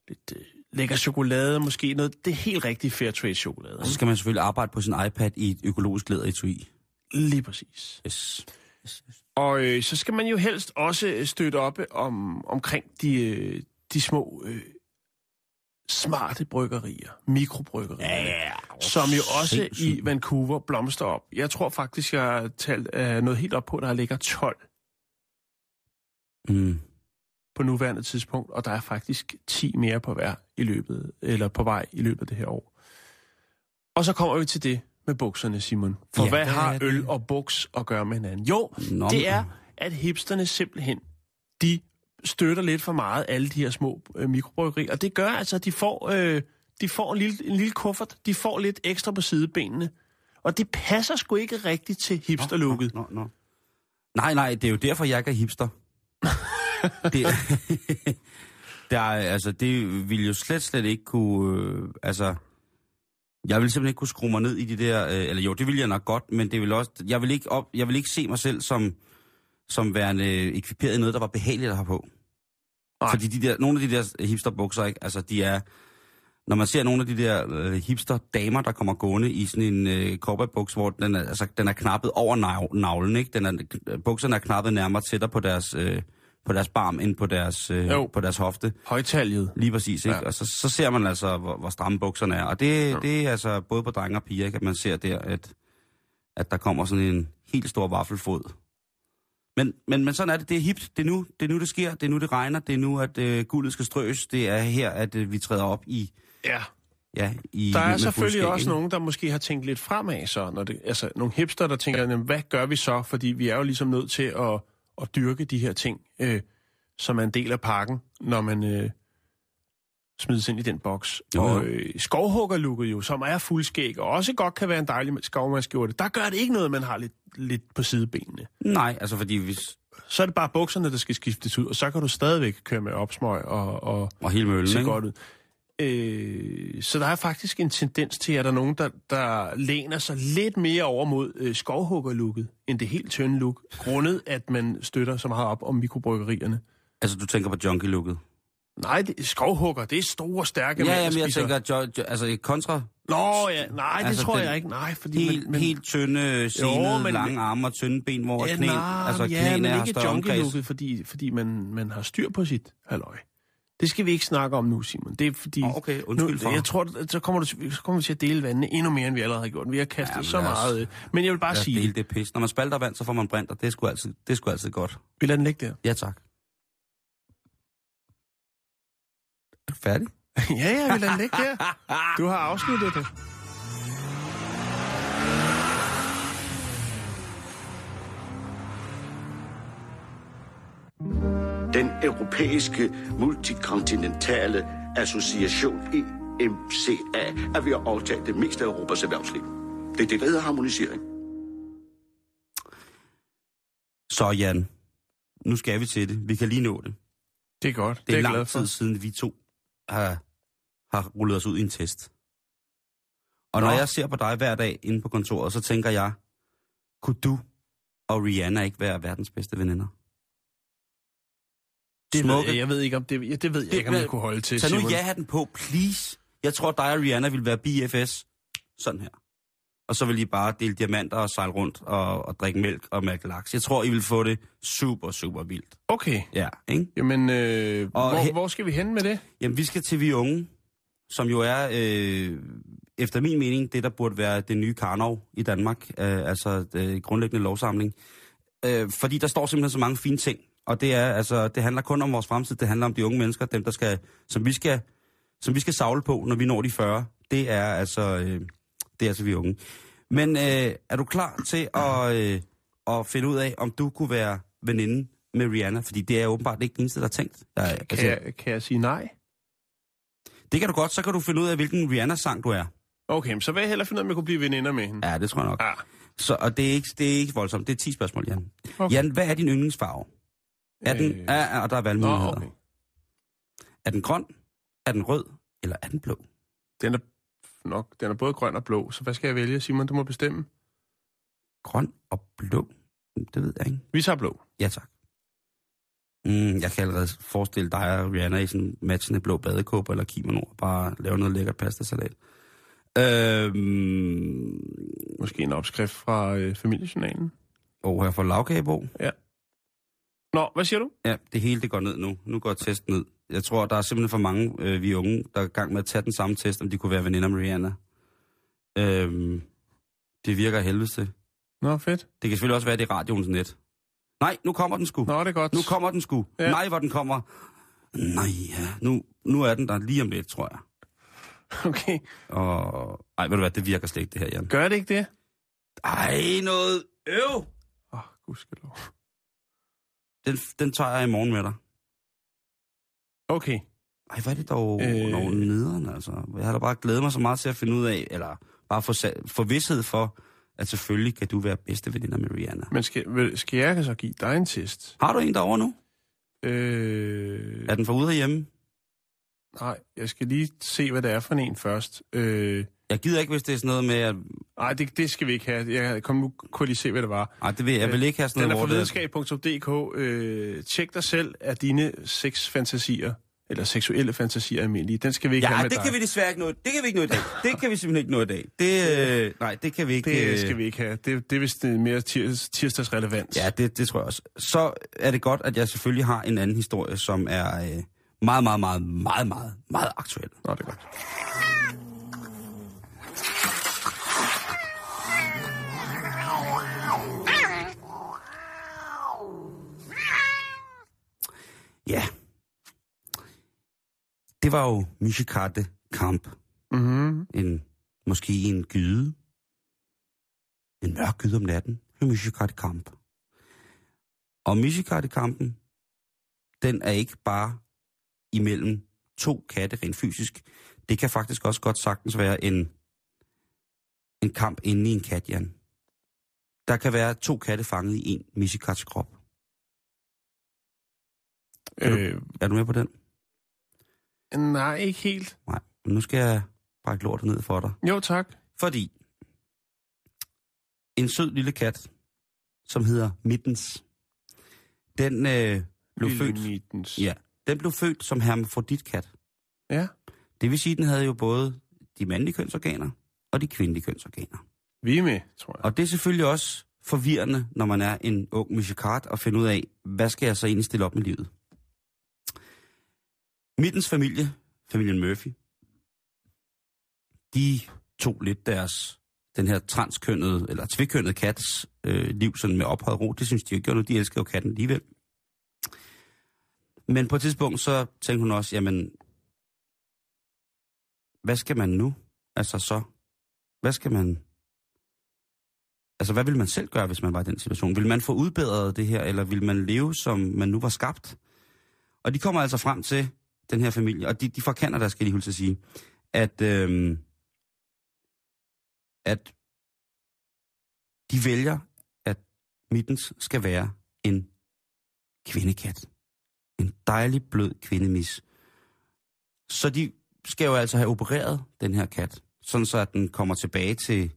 lidt øh, lækker chokolade, måske noget. Det er helt rigtig fair trade chokolade. Og så skal man selvfølgelig arbejde på sin iPad i et økologisk læderetui. Lige præcis. Yes. yes, yes. Og øh, så skal man jo helst også støtte op om, omkring de, øh, de små øh, smarte bryggerier, mikrobryggerier, Ja, som jo også i. Vancouver blomster op. Jeg tror faktisk, jeg har talt uh, noget helt op på, der ligger 12 Mm. på nuværende tidspunkt, og der er faktisk 10 mere på hver i løbet, eller på vej i løbet af det her år. Og så kommer vi til det med bukserne, Simon. For Ja, hvad har det? øl og buks at gøre med hinanden? Jo, Nå, det er, at hipsterne simpelthen, de støtter lidt for meget alle de her små øh, mikrobryggerier. Og det gør altså, at de får, øh, de får en, lille, en lille kuffert. De får lidt ekstra på sidebenene. Og det passer sgu ikke rigtigt til hipsterlooket. Nå, nå, nå. Nej, nej, det er jo derfor, jeg ikke er hipster. det, der, er- altså, det ville jo slet, slet ikke kunne... Øh, altså, jeg ville simpelthen ikke kunne skrue mig ned i de der... Øh, eller jo, det ville jeg nok godt, men det ville også... Jeg vil ikke, op, jeg vil ikke se mig selv som, som værende ekviperet i noget, der var behageligt at have på. Nej. Fordi de der, nogle af de der hipsterbukser, ikke? Altså, de er... Når man ser nogle af de der øh, hipster-damer, der kommer gående i sådan en øh, cowboybuks, hvor den er, altså, den er knappet over nav- navlen, ikke? Den er, bukserne er knappet nærmere tættere på deres, øh, på deres barm, end på deres, øh, Jo. på deres hofte. Højtaljet. Lige præcis, ikke? Ja. Ja. Og så, så ser man altså, hvor, hvor stramme bukserne er. Og det, ja. det er altså både på drenge og piger, ikke? At man ser der, at, at der kommer sådan en helt stor vaffelfod. Men, men, men sådan er det. Det er hipt. Det er nu, det, er nu, det sker. Det er nu, det regner. Det er nu, at øh, guldet skal strøs. Det er her, at øh, vi træder op i... Ja. Ja, i Der er selvfølgelig også ikke? nogen, der måske har tænkt lidt fremad så. Når det, altså nogle hipster, der tænker, jamen, hvad gør vi så? Fordi vi er jo ligesom nødt til at, at dyrke de her ting, øh, som er en del af pakken, når man øh, smides ind i den boks. Jo, jo. Og øh, skovhuggerlooket jo, som er fuldskæg, og også godt kan være en dejlig skovmandskjorte, der gør det ikke noget, man har lidt, lidt på sidebenene. Nej, altså fordi hvis... Så er det bare bukserne, der skal skiftes ud, og så kan du stadigvæk køre med opsmøg og, og, Og hele møllen, se godt ud. Øh, så der er faktisk en tendens til, at der er nogen, der, der læner sig lidt mere over mod øh, skovhuggerlooket, end det helt tynde look, grundet at man støtter så meget op om mikrobryggerierne. Altså, du tænker på junkie-looket. Nej, det, skovhugger, det er store, stærke Ja, mænd, ja, der men jeg tænker, jo, jo, altså kontra Nå ja, nej, det Altså, tror den jeg ikke. Nej, fordi... helt, men, men, helt tynde, senede, men- lange arme og tynde ben, hvor ja, knæ, nej, altså ja, knæene har ikke junkie-looket, fordi, fordi man, man har styr på sit halløj. Det skal vi ikke snakke om nu, Simon. Det er fordi... Åh, okay, undskyld nu, Jeg tror, så kommer, du, så kommer vi til at dele vandene endnu mere, end vi allerede har gjort. Vi har kastet Jamen, så os- meget... øh, Men jeg vil bare sige, dele det pis. Når man spalter vand, så får man og det er sgu altid, det er sgu altid godt. vi lader den ligge der. Ja, tak. Er du færdig? ja, ja, vi lader den ligge der. Du har afsluttet det. Den europæiske multikontinentale association EMCA er ved at overtage det meste af Europas erhvervsliv. Det er det, der hedder harmonisering. Så Jan, nu skal vi til det. Vi kan lige nå det. Det er godt. Det Det er, er jeg glad lang tid siden, vi to har, har rullet os ud i en test. Og når Nå. jeg ser på dig hver dag inde på kontoret, så tænker jeg, kunne du og Rihanna ikke være verdens bedste veninder? Det Smukke. jeg, ved ikke, om det, ja, det ved jeg Det ikke, om jeg kunne holde til, Tag nu Simon. ja-hatten på, please. Jeg tror, dig og Rihanna vil være BFS. Sådan her. Og så vil I bare dele diamanter og sejle rundt og, og drikke mælk og mælke laks. Jeg tror, I vil få det super, super vildt. Okay. Ja, ikke? Jamen, øh, Og hvor, he- hvor skal vi hen med det? Jamen, vi skal til Vi Unge, som jo er, øh, efter min mening, det, der burde være det nye Karnov i Danmark. Øh, altså det grundlæggende lovsamling. Øh, fordi der står simpelthen så mange fine ting. Og det er, altså, det handler kun om vores fremtid. Det handler om de unge mennesker, dem, der skal, som vi skal, som vi skal savle på, når vi når de 40. Det er altså, øh, det er altså Vi Unge. Men øh, er du klar til at, øh, at finde ud af, om du kunne være veninde med Rihanna? Fordi det er åbenbart ikke den eneste, der har tænkt. Der, er- Kan, jeg, kan jeg sige nej? det kan du godt, så kan du finde ud af, hvilken Rihanna-sang du er. Okay, men så vil jeg hellere finde ud af, om jeg kunne blive veninder med hende. Ja, det tror jeg nok. Ja. Så, og det er, ikke, det er ikke voldsomt. Det er 10 spørgsmål, Jan. Okay. Jan, hvad er din yndlingsfarve? Er den, Øh. ja, ja, og der er Nå, valgmuligheder. okay. Er den grøn? Er den rød? Eller er den blå? Den er nok, den er både grøn og blå, så hvad skal jeg vælge, Simon? Du må bestemme. Grøn og blå? Det ved jeg ikke. Vi tager blå. Ja, tak. Mm, jeg kan allerede forestille dig og Rihanna i sådan matchende blå badekåber eller kimono og bare lave noget lækkert pastasalat. Øhm, Måske en opskrift fra øh, familiejournalen. og her får lavkagebo. Nå, hvad siger du? Ja, det hele det går ned nu. Nu går testen ned. Jeg tror, der er simpelthen for mange, øh, vi unge, der er i gang med at tage den samme test, om de kunne være veninder med Rihanna. Øhm, det virker helvede til. Nå, fedt. Det kan selvfølgelig også være, det er radioens net. Nej, nu kommer den sgu. Nå, det er godt. Nu kommer den sgu. Ja. Nej, hvor den kommer. Nej, ja. Nu, nu er den der lige om lidt, tror jeg. Okay. Og... Ej, ved du hvad, det virker slet ikke, det her, Jan. Gør det ikke det? Ej, noget øv. Åh, oh, gudskelov. Den, den tager jeg i morgen med dig. Okay. Ej, hvad er det dog øh... Nogle nederen, altså. Jeg har da bare glædet mig så meget til at finde ud af, eller bare få, få vidshed for, at selvfølgelig kan du være bedste veninder med Rihanna. Men skal, skal jeg så give dig en test? Har du en derovre nu? Øh, Er den fra ude herhjemme? nej, jeg skal lige se, hvad det er for en først. Øh, Jeg gider ikke, hvis det er sådan noget med, at... nej, det, det skal vi ikke have. Jeg kom nu kunne lige se, hvad det var. Ej, det vil, jeg vil ikke have sådan Den er noget, fra hvor det... videnskab.dk. Øh, tjek dig selv af dine sexfantasier, eller seksuelle fantasier almindelige. Den skal vi ikke Ja, have med det dig. kan vi desværre ikke nå. Det kan vi ikke nå i dag. Det kan vi simpelthen ikke nå i dag. Det, øh, nej, det kan vi ikke. Det øh, skal vi ikke have. Det, det er vist øh, mere tirs, tirsdagsrelevant. Ja, det, det tror jeg også. Så er det godt, at jeg selvfølgelig har en anden historie, som er øh, meget, meget, meget, meget, meget, meget aktuel. Nå, det er godt. Ja. Det var jo Mishikate Kamp. Mm-hmm. En, måske en gyde. En mørk gyde om natten. Med Mishikate Kamp. Og Mishikate Kampen, den er ikke bare imellem to katte rent fysisk. Det kan faktisk også godt sagtens være en, en kamp inde i en kat, Jan. Der kan være to katte fanget i en Mishikats krop. Er du- Øh, Er du med på den? nej, ikke helt. Nej, men nu skal jeg brække lortet ned for dig. Jo, tak. Fordi en sød lille kat, som hedder Mittens, den øh, blev Lille født... Mittens. Ja, den blev født som hermafroditkat. ja. Det vil sige, at den havde jo både de mandlige kønsorganer og de kvindelige kønsorganer. Vi er med, tror jeg. Og det er selvfølgelig også forvirrende, når man er en ung musikat, og finde ud af, hvad skal jeg så egentlig stille op med livet. Mittens familie, familien Murphy, de tog lidt deres, den her transkønnede, eller tvikønnede kattes øh, liv sådan med ophøjet ro. Det synes de jo ikke, og de elsker jo katten alligevel. Men på et tidspunkt, så tænkte hun også, jamen, hvad skal man nu? Altså så, hvad skal man, altså hvad vil man selv gøre, hvis man var i den situation? Vil man få udbedret det her, eller vil man leve, som man nu var skabt? Og de kommer altså frem til den her familie, og de, de fra Canada, skal de hulse at sige, at, øhm, at de vælger, at Mittens skal være en kvindekat. En dejlig, blød kvindemis. Så de skal jo altså have opereret den her kat, sådan så at den kommer tilbage til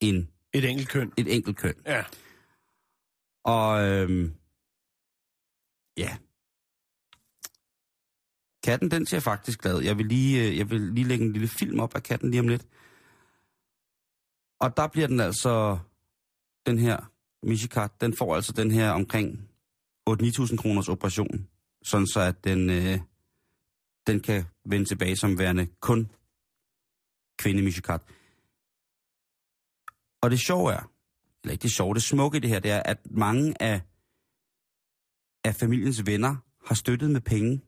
en, Et enkelt køn. et enkelt køn. Ja. Og øhm, ja. Katten, den ser faktisk glad. Jeg vil, lige, øh, jeg vil lige lægge en lille film op af katten lige om lidt. Og der bliver den altså, den her Mishikat, den får altså den her omkring 8-9.000 kroners operation. Sådan så at den, øh, den kan vende tilbage som værende kun kvinde. Og det sjove er, eller ikke det sjove, det smukke i det her, det er, at mange af, af familiens venner har støttet med penge.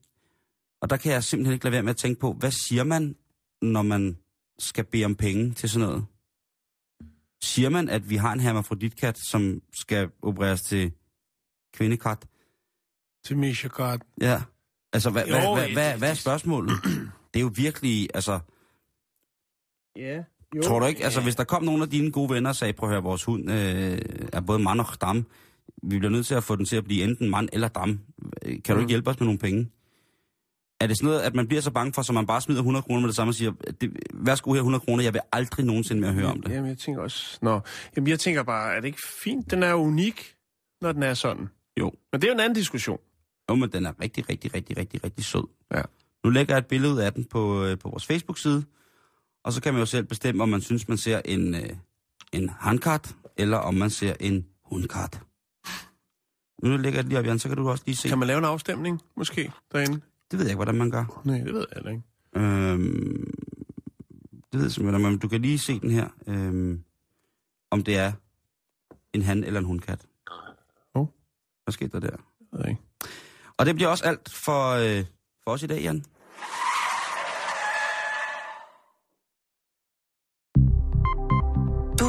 Og der kan jeg simpelthen ikke lade være med at tænke på, hvad siger man, når man skal bede om penge til sådan noget? Siger man, at vi har en hermafroditkat, som skal opereres til kvindekat? Til Misha God. Ja. Altså, hvad, Jo, hvad, hvad, hvad, hvad er spørgsmålet? Det er jo virkelig, altså... Ja. Jo, Tror du ikke, altså hvis der kom nogle af dine gode venner og sagde, prøv at høre, vores hund øh, er både mand og dam. Vi bliver nødt til at få den til at blive enten mand eller dam. Kan du Mm. ikke hjælpe os med nogle penge? Er det sådan noget, at man bliver så bange for, så man bare smider 100 kroner med det samme og siger, det, værsgo her 100 kroner, jeg vil aldrig nogensinde mere høre om det. Jamen, jeg tænker også... Nå, jamen, jeg tænker bare, er det ikke fint? Den er unik, når den er sådan. Jo. Men det er jo en anden diskussion. Jo, men den er rigtig, rigtig, rigtig, rigtig, rigtig sød. Ja. Nu lægger jeg et billede af den på, øh, på vores Facebook-side, og så kan man jo selv bestemme, om man synes, man ser en, øh, en handkat, eller om man ser en hundkat. Nu lægger jeg det lige op, Jan, så kan du også lige se. Kan man lave en afstemning, måske, derinde? Det ved jeg ikke, hvordan man gør. Nej, det ved jeg ikke. Øhm, det ved jeg simpelthen, men du kan lige se den her, øhm, om det er en han eller en hundkat. Hov. Hvad skete der der? Det ved jeg ikke. Og det bliver også alt for, øh, for os i dag, Jan.